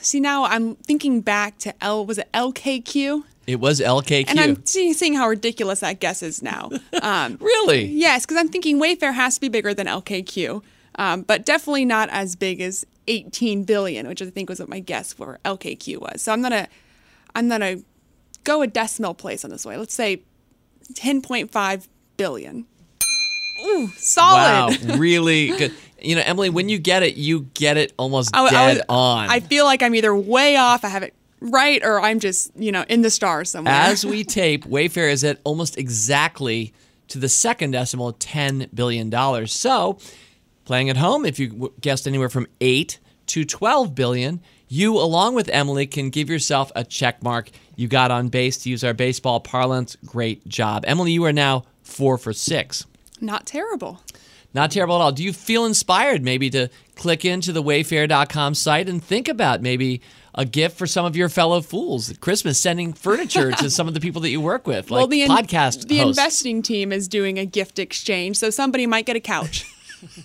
See, now I'm thinking back to L, was it LKQ? It was LKQ. And I'm seeing how ridiculous that guess is now. <laughs> Um, really? yes, because I'm thinking Wayfair has to be bigger than LKQ, um, but definitely not as big as 18 billion, which I think was what my guess for LKQ was. So I'm gonna, I'm gonna go a decimal place on this way. Let's say 10.5 billion. Ooh, solid. Wow, really good. You know, Emily, when you get it, you get it almost I- I dead was- on. I feel like I'm either way off, I have it right, or I'm just, you know, in the stars somewhere. As we tape, Wayfair is at almost exactly to the second decimal, $10 billion. So, playing at home, if you guessed anywhere from 8 to 12 billion, you, along with Emily, can give yourself a check mark. You got on base to use our baseball parlance. Great job. Emily, you are now four for six. Not terrible. Not terrible at all. Do you feel inspired maybe to click into the wayfair.com site and think about maybe a gift for some of your fellow fools at Christmas, sending furniture to some of the people that you work with, like the in- podcast the hosts? investing team is doing a gift exchange, so somebody might get a couch. <laughs>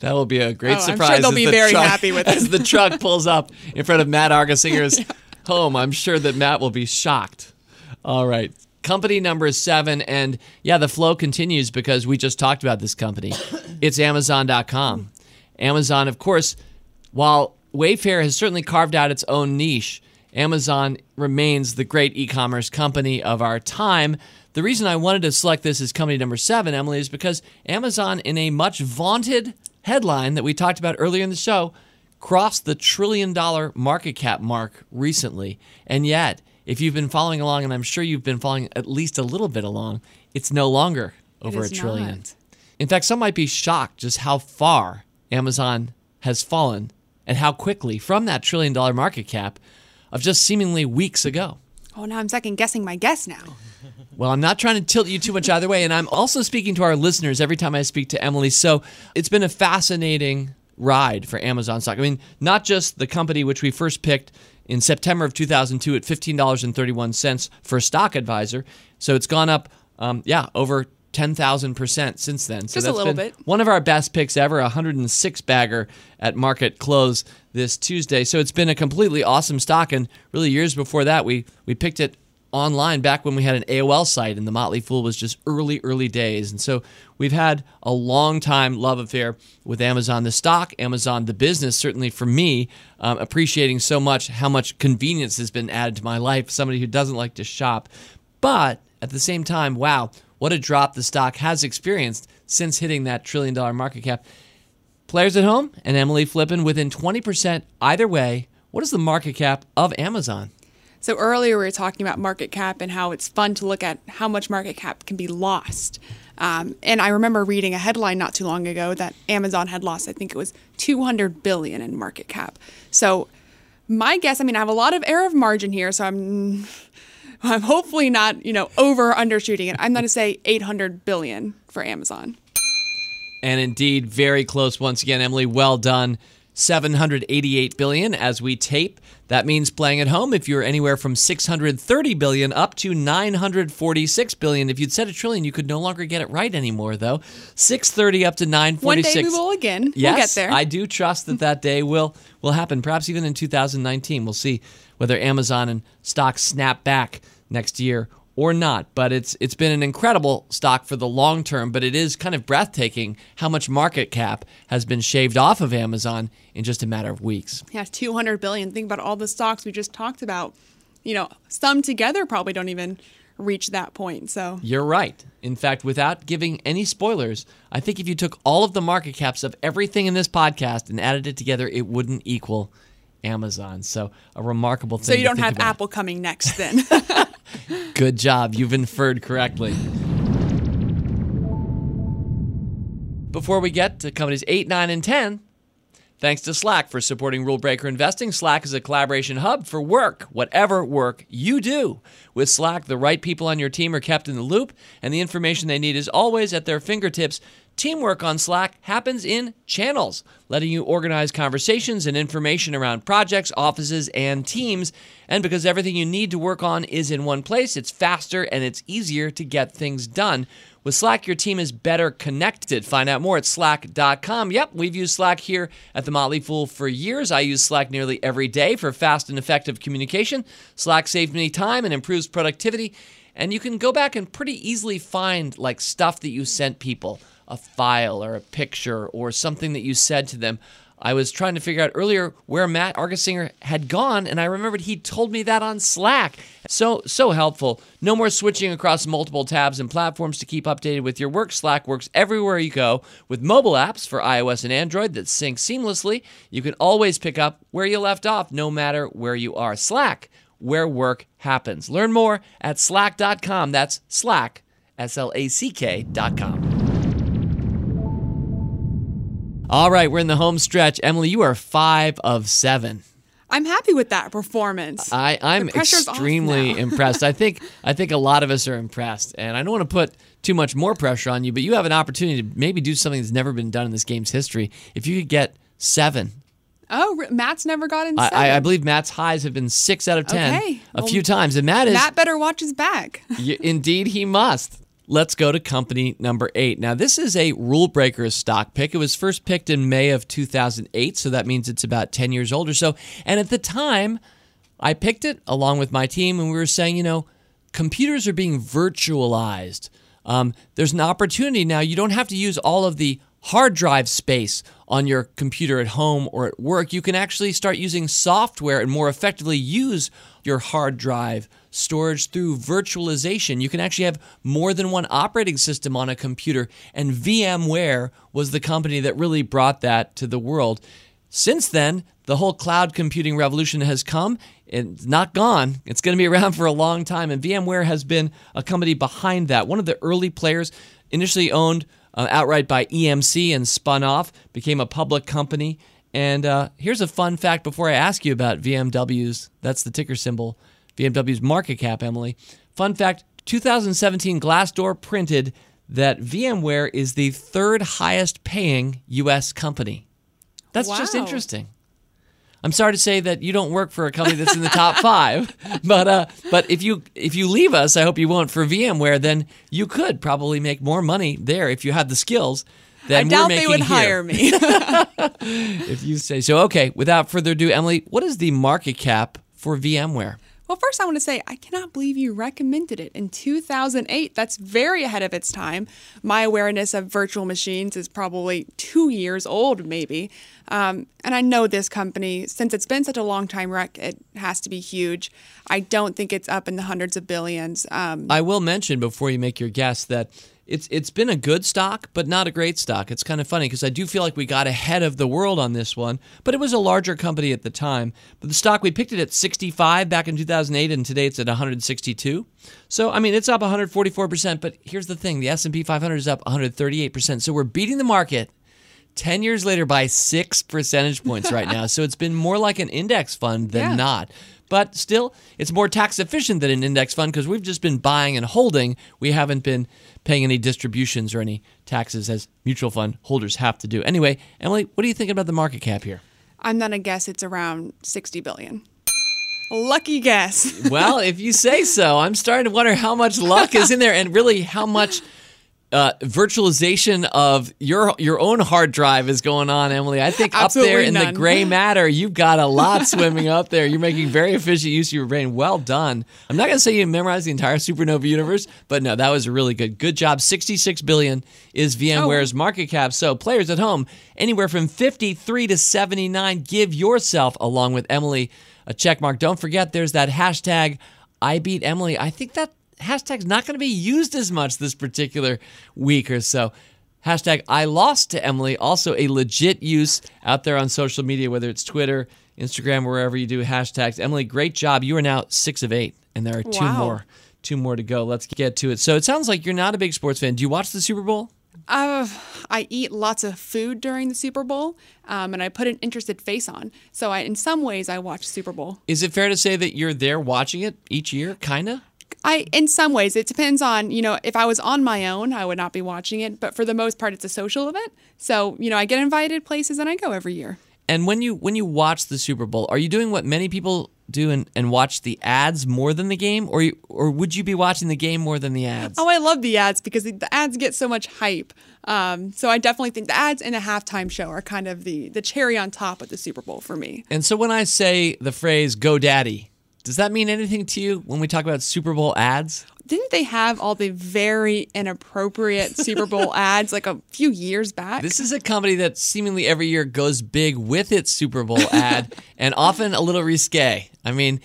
that will be a great Oh, I'm sure surprise. they'll be the very truck- happy with <laughs> as the truck pulls up in front of Matt Argersinger's <laughs> home. I'm sure that Matt will be shocked. All right. Company number seven. And yeah, the flow continues because we just talked about this company. <coughs> It's Amazon.com. Amazon, of course, while Wayfair has certainly carved out its own niche, Amazon remains the great e commerce company of our time. The reason I wanted to select this as company number seven, Emily, is because Amazon, in a much vaunted headline that we talked about earlier in the show, crossed the trillion dollar market cap mark recently. And yet, if you've been following along, and I'm sure you've been following at least a little bit along, it's no longer over a trillion. not. In fact, some might be shocked just how far Amazon has fallen and how quickly from that trillion dollar market cap of just seemingly weeks ago. oh, now I'm second guessing my guess now. <laughs> Well, I'm not trying to tilt you too much either way. And I'm also speaking to our listeners every time I speak to Emily. So it's been a fascinating ride for Amazon stock. I mean, not just the company which we first picked in September of 2002 at $15.31 for a Stock Advisor. So it's gone up, um, yeah, over 10,000% since then. So Just a little been bit. one of our best picks ever, 106 bagger at market close this Tuesday. So it's been a completely awesome stock. And really, years before that, we, we picked it online back when we had an AOL site and the Motley Fool was just early, early days. And so we've had a long time love affair with Amazon, the stock, Amazon, the business, certainly for me, um, appreciating so much how much convenience has been added to my life, somebody who doesn't like to shop. But at the same time, wow, what a drop the stock has experienced since hitting that trillion dollar market cap. Players at home and Emily Flippen within 20% either way. What is the market cap of Amazon? So earlier we were talking about market cap and how it's fun to look at how much market cap can be lost. Um, and I remember reading a headline not too long ago that Amazon had lost, I think it was 200 billion in market cap. So my guess, I mean, I have a lot of error of margin here, so I'm, <laughs> I'm hopefully not, you know, over or undershooting it. I'm going to say 800 billion for Amazon. And indeed, very close once again, Emily. Well done. 788 billion as we tape. That means playing at home if you're anywhere from 630 billion up to 946 billion. If you'd said a trillion, you could no longer get it right anymore, though. 630 up to 946. One day we will again. Yes, we'll get there. I do trust that that day will will happen. Perhaps even in 2019, we'll see whether Amazon and stocks snap back next year or not. But it's it's been an incredible stock for the long term. But it is kind of breathtaking how much market cap has been shaved off of Amazon in just a matter of weeks. Yeah, 200 billion. Think about all the stocks we just talked about. You know, some together probably don't even reach that point. So, You're right. In fact, without giving any spoilers, I think if you took all of the market caps of everything in this podcast and added it together, it wouldn't equal Amazon. So a remarkable thing. so you don't have about. Apple coming next then. <laughs> <laughs> Good job. You've inferred correctly. Before we get to companies 8, 9, and 10, thanks to Slack for supporting Rule Breaker Investing. Slack is a collaboration hub for work, whatever work you do. With Slack, the right people on your team are kept in the loop, and the information they need is always at their fingertips. Teamwork on Slack happens in channels, letting you organize conversations and information around projects, offices, and teams. And because everything you need to work on is in one place, it's faster and it's easier to get things done. With Slack, your team is better connected. Find out more at slack.com. Yep, we've used Slack here at the Motley Fool for years. I use Slack nearly every day for fast and effective communication. Slack saves me time and improves productivity. And you can go back and pretty easily find like stuff that you sent people, a file or a picture or something that you said to them. I was trying to figure out earlier where Matt Argersinger had gone, and I remembered he told me that on Slack. So so helpful. No more switching across multiple tabs and platforms to keep updated with your work. Slack works everywhere you go with mobile apps for iOS and Android that sync seamlessly. You can always pick up where you left off, no matter where you are. Slack, where work happens. Learn more at slack.com. That's Slack, S L A C K.com. All right, we're in the home stretch. Emily, you are five of seven. I'm happy with that performance. I, I'm The pressure's off extremely <laughs> impressed. I think I think a lot of us are impressed, and I don't want to put too much more pressure on you, but you have an opportunity to maybe do something that's never been done in this game's history. If you could get seven, oh, Matt's never gotten seven. I, I believe Matt's highs have been six out of ten Okay, a well, few times, and Matt is Matt better watch his back. Indeed, he must. Let's go to company number eight. Now, this is a rule breaker stock pick. It was first picked in May of 2008, so that means it's about 10 years old or so. And at the time, I picked it along with my team, and we were saying, you know, computers are being virtualized. Um, there's an opportunity now. You don't have to use all of the hard drive space on your computer at home or at work. You can actually start using software and more effectively use your hard drive storage through virtualization. You can actually have more than one operating system on a computer, and VMware was the company that really brought that to the world. Since then, the whole cloud computing revolution has come. It's not gone. It's going to be <laughs> around for a long time. And VMware has been a company behind that. One of the early players, initially owned uh, outright by EMC and spun off, became a public company. And uh, here's a fun fact before I ask you about VMW's, that's the ticker symbol, VMW's market cap, Emily. Fun fact 2017 Glassdoor printed that VMware is the third highest paying U.S. company. That's just interesting. I'm sorry to say that you don't work for a company that's in the top <laughs> five, but uh, but if you if you leave us, I hope you won't for VMware. Then you could probably make more money there if you had the skills. Than I doubt they would here. hire me. <laughs> <laughs> if you say so. Okay, without further ado, Emily, what is the market cap for VMware? Well, first, I want to say I cannot believe you recommended it in 2008. That's very ahead of its time. My awareness of virtual machines is probably two years old, maybe. Um, and I know this company, since it's been such a long time rec, it has to be huge. I don't think it's up in the hundreds of billions. Um, I will mention before you make your guess that it's it's been a good stock, but not a great stock. It's kind of funny because I do feel like we got ahead of the world on this one, but it was a larger company at the time. But the stock we picked it at 65 back in 2008, and today it's at 162. So I mean, it's up 144 percent. But here's the thing: the S&P 500 is up 138 percent. So we're beating the market. 10 years later by six percentage points right <laughs> now. So it's been more like an index fund than Yeah. not. But still, it's more tax efficient than an index fund because we've just been buying and holding. We haven't been paying any distributions or any taxes as mutual fund holders have to do. Anyway, Emily, what do you think about the market cap here? I'm going to guess it's around 60 billion. Lucky guess. Well, if you say so, I'm starting to wonder how much luck is in there and really how much uh, virtualization of your your own hard drive is going on, Emily. I think up there in the gray <laughs> matter, you've got a lot swimming up there. You're making very efficient use of your brain. Well done. I'm not going to say you memorized the entire supernova universe, but no, that was a really good. Good job. 66 billion is VMware's market cap. So players at home, anywhere from 53 to 79, give yourself, along with Emily, a check mark. Don't forget, there's that hashtag I beat Emily. I think that hashtag's not going to be used as much this particular week or so. Hashtag I lost to Emily, also a legit use out there on social media, whether it's Twitter, Instagram, wherever you do hashtags. Emily, great job. You are now six of eight, and there are two Wow. more. Two more to go. Let's get to it. So it sounds like you're not a big sports fan. Do you watch the Super Bowl? Uh, I eat lots of food during the Super Bowl, um, and I put an interested face on. So, I, in some ways, I watch Super Bowl. Is it fair to say that you're there watching it each year, kinda? I, in some ways, it depends on you know if I was on my own, I would not be watching it. But for the most part, it's a social event. So, you know, I get invited places and I go every year. And when you when you watch the Super Bowl, are you doing what many people do and, and watch the ads more than the game, or you, or would you be watching the game more than the ads? Oh, I love the ads because the, ads get so much hype. Um, so I definitely think the ads and the halftime show are kind of the the cherry on top of the Super Bowl for me. And so when I say the phrase "Go Daddy," does that mean anything to you when we talk about Super Bowl ads? Didn't they have all the very inappropriate <laughs> Super Bowl ads like a few years back? This is a company that seemingly every year goes big with its Super Bowl ad, <laughs> and often a little risque. I mean,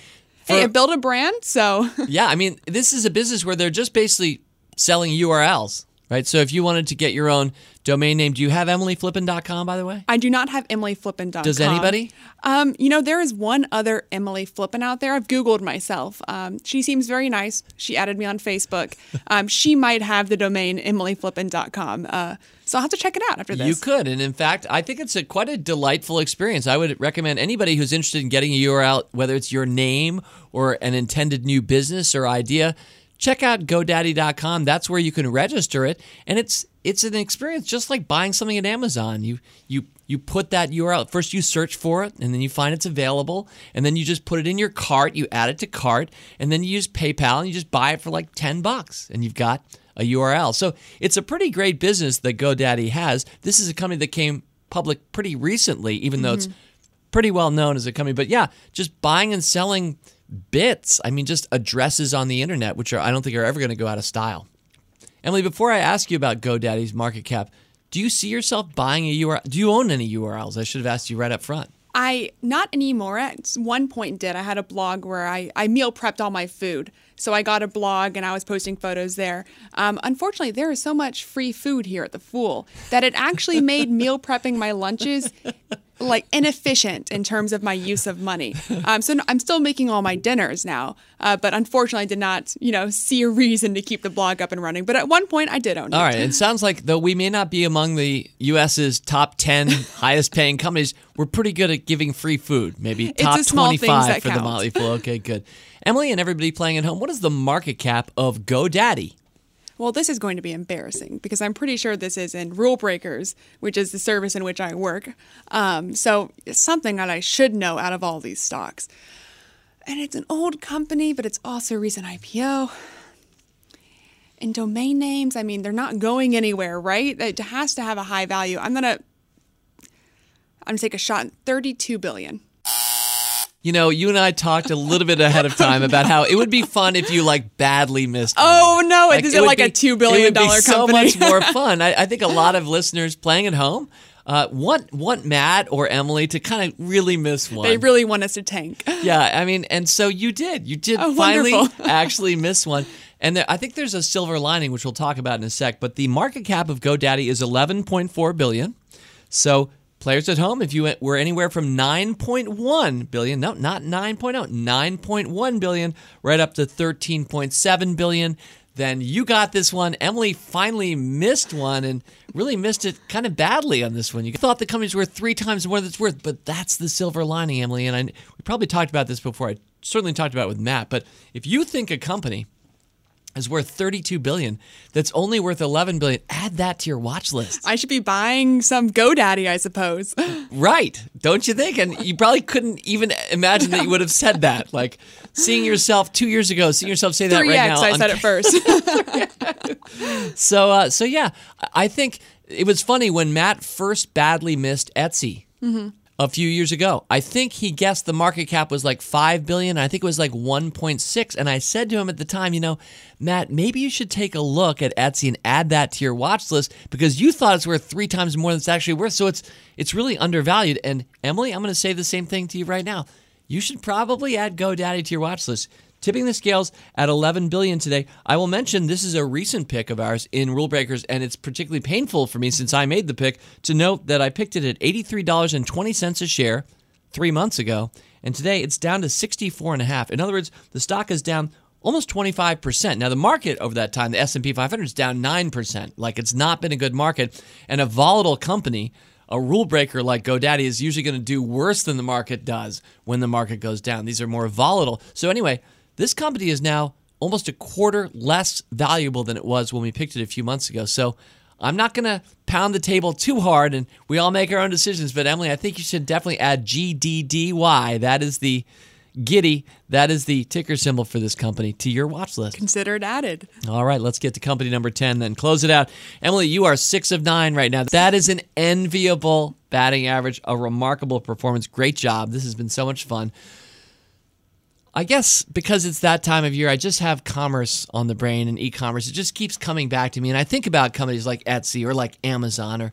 for, hey, I built a brand, so <laughs> yeah, I mean, this is a business where they're just basically selling URLs, right? So if you wanted to get your own domain name, do you have emilyflippen.com, by the way? I do not have EmilyFlippen.com. Does anybody? Um, you know, there is one other Emily Flippen out there. I've Googled myself. Um, she seems very nice. She added me on Facebook. <laughs> Um, she might have the domain EmilyFlippen.com. Uh, so I'll have to check it out after this. You could, and in fact, I think it's a quite a delightful experience. I would recommend anybody who's interested in getting a URL, whether it's your name or an intended new business or idea, check out GoDaddy.com. That's where you can register it, and it's it's an experience just like buying something at Amazon. You you you put that URL first. You search for it, and then you find it's available, and then you just put it in your cart. You add it to cart, and then you use PayPal, and you just buy it for like ten bucks, and you've got a URL. So it's a pretty great business that GoDaddy has. This is a company that came public pretty recently, even though it's mm-hmm. pretty well known as a company. But yeah, just buying and selling bits. I mean, just addresses on the internet, which are I don't think are ever going to go out of style. Emily, before I ask you about GoDaddy's market cap, do you see yourself buying a URL? Do you own any URLs? I should have asked you right up front. I not anymore. At one point, did I had a blog where I, I meal prepped all my food. So I got a blog and I was posting photos there. Um, unfortunately, there is so much free food here at the Fool that it actually made meal prepping my lunches like inefficient in terms of my use of money. <laughs> Um, so I'm still making all my dinners now, uh, but unfortunately, I did not you know see a reason to keep the blog up and running. But at one point, I did own it. All right. It sounds like though we may not be among the U.S.'s top ten <laughs> highest paying companies, we're pretty good at giving free food. Maybe It's top twenty five small twenty things five that for the. Motley Fool. <laughs> Okay, good. Emily and everybody playing at home. What is the market cap of GoDaddy? Well, this is going to be embarrassing because I'm pretty sure this is in Rule Breakers, which is the service in which I work. Um, so it's something that I should know out of all these stocks. And it's an old company, but it's also a recent IPO. And domain names, I mean, they're not going anywhere, right? It has to have a high value. I'm gonna, I'm gonna take a shot. Thirty-two billion. You know, you and I talked a little bit ahead of time <laughs> about how it would be fun if you like badly missed. one. Oh no! Like, is it like a two billion dollar company. so much more <laughs> fun. I, I think a lot of listeners playing at home uh, want want Matt or Emily to kind of really miss one. they really want us to tank. <laughs> Yeah, I mean, and so you did. You did Oh, finally <laughs> actually miss one. And there, I think there's a silver lining, which we'll talk about in a sec. But the market cap of GoDaddy is 11.4 billion. So players at home, if you were anywhere from 9.1 billion, no, not 9.0, 9.1 billion, right up to 13.7 billion. Then you got this one. Emily finally missed one and really missed it kind of badly on this one. You thought the company's worth three times more than it's worth, but that's the silver lining, Emily. And I, we probably talked about this before. I certainly talked about it with Matt. But if you think a company is worth 32 billion that's only worth 11 billion add that to your watch list I should be buying some GoDaddy, I suppose. right don't you think and you probably couldn't even imagine that you would have said that like seeing yourself two years ago seeing yourself say that right now I said it first. <laughs> So, uh, so yeah, I think it was funny when Matt first badly missed Etsy a few years ago. I think he guessed the market cap was like five billion. I think it was like one point six. And I said to him at the time, you know, Matt, maybe you should take a look at Etsy and add that to your watch list because you thought it's worth three times more than it's actually worth. So it's it's really undervalued. And Emily, I'm going to say the same thing to you right now. You should probably add GoDaddy to your watch list. Tipping the scales at 11 billion today. I will mention this is a recent pick of ours in Rule Breakers, and it's particularly painful for me since I made the pick to note that I picked it at $83.20 a share three months ago, and today it's down to 64 and a half. In other words, the stock is down almost 25%. Now the market over that time, the S&P 500 is down 9%. Like it's not been a good market, and a volatile company a rule breaker like GoDaddy is usually going to do worse than the market does when the market goes down. These are more volatile. So, anyway, this company is now almost a quarter less valuable than it was when we picked it a few months ago. So, I'm not going to pound the table too hard and we all make our own decisions. But, Emily, I think you should definitely add GDDY. That is the Giddy, that is the ticker symbol for this company to your watch list. Consider it added. All right, let's get to company number 10 then. Close it out. Emily, you are six of nine right now. That is an enviable batting average, a remarkable performance. Great job. This has been so much fun. I guess because it's that time of year, I just have commerce on the brain and e commerce. It just keeps coming back to me. And I think about companies like Etsy or like Amazon or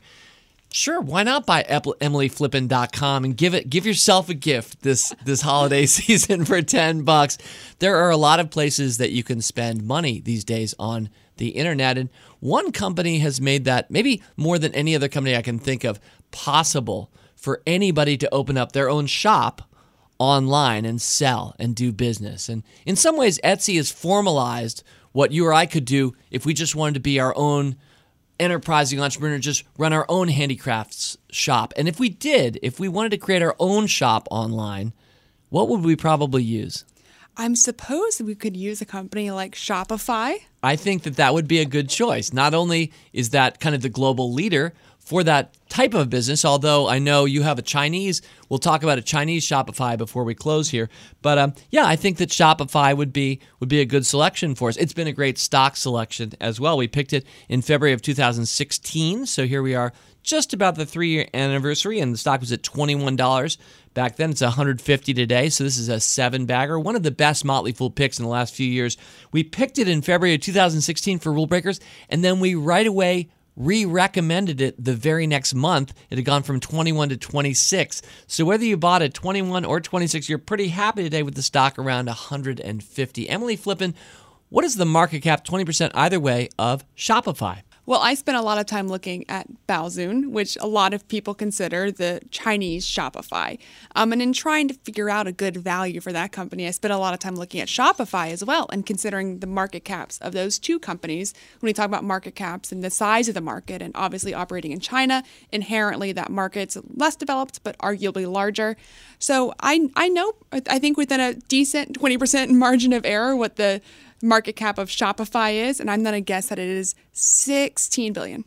Sure, why not buy emilyflippen.com and give it give yourself a gift this this holiday <laughs> season for 10 bucks. There are a lot of places that you can spend money these days on the internet and one company has made that maybe more than any other company I can think of possible for anybody to open up their own shop online and sell and do business. And in some ways Etsy has formalized what you or I could do if we just wanted to be our own enterprising entrepreneur just run our own handicrafts shop. And if we did, if we wanted to create our own shop online, what would we probably use? I'm supposed we could use a company like Shopify. I think that that would be a good choice. Not only is that kind of the global leader for that type of business, although I know you have a Chinese, we'll talk about a Chinese Shopify before we close here. But um, yeah, I think that Shopify would be would be a good selection for us. It's been a great stock selection as well. We picked it in February of 2016, so here we are, just about the three year anniversary, and the stock was at twenty one dollars back then. It's 150 today, so this is a seven bagger, one of the best Motley Fool picks in the last few years. We picked it in February of 2016 for Rule Breakers, and then we right away re-recommended it the very next month. It had gone from 21 to 26. So whether you bought at 21 or 26, you're pretty happy today with the stock around 150. Emily Flippen, what is the market cap 20% either way of Shopify? Well, I spent a lot of time looking at Baozun, which a lot of people consider the Chinese Shopify. Um, and in trying to figure out a good value for that company, I spent a lot of time looking at Shopify as well and considering the market caps of those two companies. When we talk about market caps and the size of the market, and obviously operating in China, inherently that market's less developed but arguably larger. So I I know I think within a decent 20% <laughs> margin of error what the market cap of Shopify is, and I'm going to guess that it is 16 billion.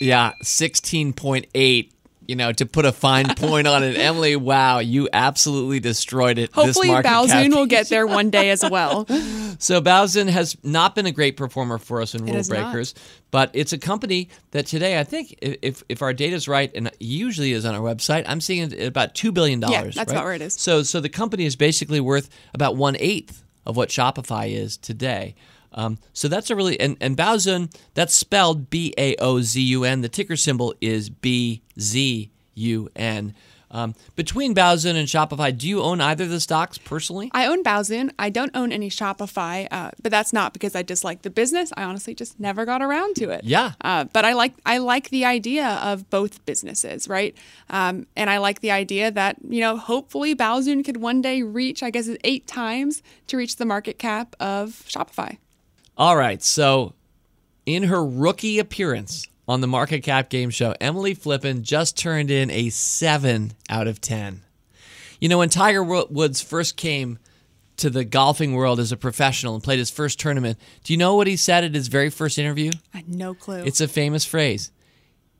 Yeah, 16.8. You know, to put a fine <laughs> point on it, Emily. Wow, you absolutely destroyed it. this Hopefully. Baozun will get there one day as well. <laughs> So Baozun has not been a great performer for us in Rule has not. Breakers, but it's a company that today I think if if our data is right, and usually is on our website, I'm seeing it at about two billion dollars. that's about where it is. So so the company is basically worth about one eighth of what Shopify is today. Um, so that's a really and and Baozun that's spelled B A O Z U N. The ticker symbol is B Z U N. Um, between Baozun and Shopify, do you own either of the stocks personally? I own Baozun. I don't own any Shopify, uh, but that's not because I dislike the business. I honestly just never got around to it. Yeah. Uh, but I like I like the idea of both businesses, right? Um, and I like the idea that you know hopefully Baozun could one day reach, I guess, it's eight times to reach the market cap of Shopify. All right. So, in her rookie appearance on the Market Cap Game Show, Emily Flippen just turned in a 7 out of 10. You know, when Tiger Woods first came to the golfing world as a professional and played his first tournament, do you know what he said at his very first interview? I had no clue. It's a famous phrase.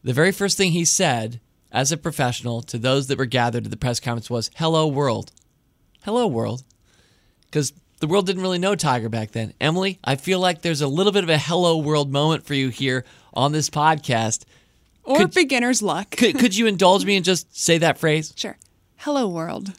The very first thing he said as a professional to those that were gathered at the press conference was, Hello, world. Hello, world. Because the world didn't really know Tiger back then. Emily, I feel like there's a little bit of a hello, world moment for you here on this podcast. or could- beginner's luck. <laughs> Could, could you indulge me and just say that phrase? sure. Hello, world.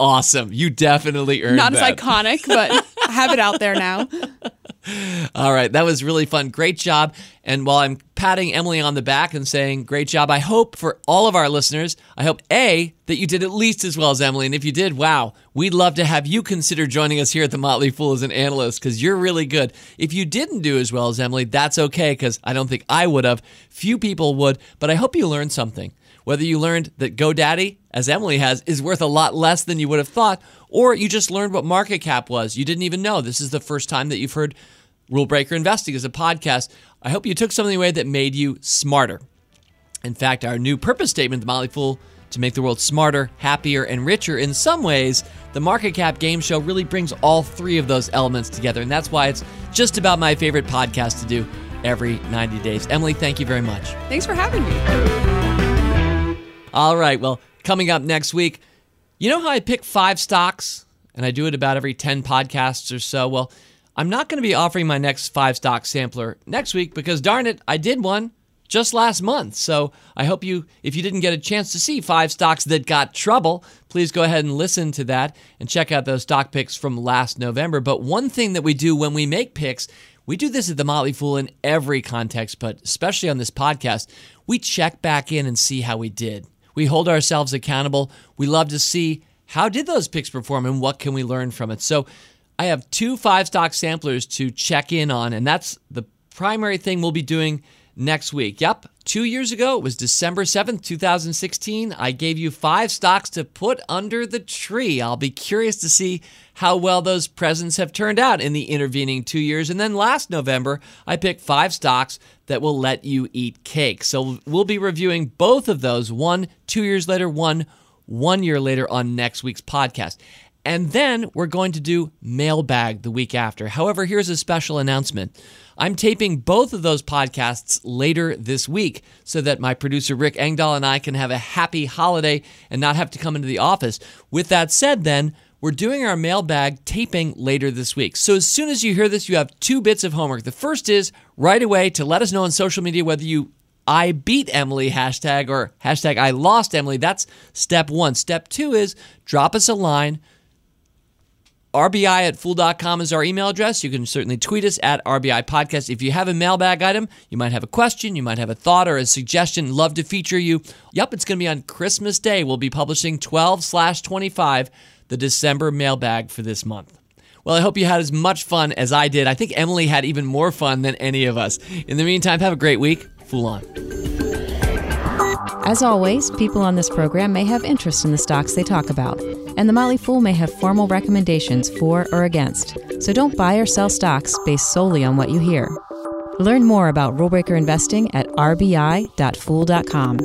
Awesome. You definitely earned Not that. as iconic, but <laughs> Have it out there now. <laughs> All right, that was really fun. Great job. And while I'm patting Emily on the back and saying great job, I hope for all of our listeners, I hope A, that you did at least as well as Emily. And if you did, wow, we'd love to have you consider joining us here at the Motley Fool as an analyst because you're really good. If you didn't do as well as Emily, that's okay because I don't think I would have. Few people would, but I hope you learned something. Whether you learned that GoDaddy, as Emily has, is worth a lot less than you would have thought, or you just learned what market cap was. You didn't even know. This is the first time that you've heard Rule Breaker Investing as a podcast. I hope you took something away that made you smarter. In fact, our new purpose statement, The Motley Fool, to make the world smarter, happier, and richer. In some ways, the Market Cap Game Show really brings all three of those elements together. And that's why it's just about my favorite podcast to do every 90 days. Emily, thank you very much. Thanks for having me. All right. Well, coming up next week, you know how I pick five stocks and I do it about every 10 podcasts or so? Well, I'm not going to be offering my next five stock sampler next week because darn it, I did one just last month. So I hope you, if you didn't get a chance to see five stocks that got trouble, please go ahead and listen to that and check out those stock picks from last November. But one thing that we do when we make picks, we do this at the Motley Fool in every context, but especially on this podcast, we check back in and see how we did. We hold ourselves accountable. We love to see how did those picks perform and what can we learn from it. So I have two five stock samplers to check in on, and that's the primary thing we'll be doing next week. Yep, two years ago, it was December 7th, 2016. I gave you five stocks to put under the tree. I'll be curious to see how well those presents have turned out in the intervening two years. And then last November, I picked five stocks that will let you eat cake. So we'll be reviewing both of those one two years later, one one year later on next week's podcast. And then we're going to do mailbag the week after. However, here's a special announcement. I'm taping both of those podcasts later this week so that my producer Rick Engdahl and I can have a happy holiday and not have to come into the office. With that said, then, we're doing our mailbag taping later this week. So as soon as you hear this, you have two bits of homework. The first is right away to let us know on social media whether you I beat Emily hashtag or hashtag I lost Emily. That's step one. Step two is drop us a line. RBI at fool.com is our email address. You can certainly tweet us at RBI Podcast. If you have a mailbag item, you might have a question, you might have a thought or a suggestion. Love to feature you. Yep, it's going to be on Christmas Day. We'll be publishing 12 slash 25, the December mailbag for this month. Well, I hope you had as much fun as I did. I think Emily had even more fun than any of us. In the meantime, have a great week. Fool on. As always, people on this program may have interest in the stocks they talk about, and the Motley Fool may have formal recommendations for or against. So don't buy or sell stocks based solely on what you hear. Learn more about rule breaker investing at rbi.fool.com.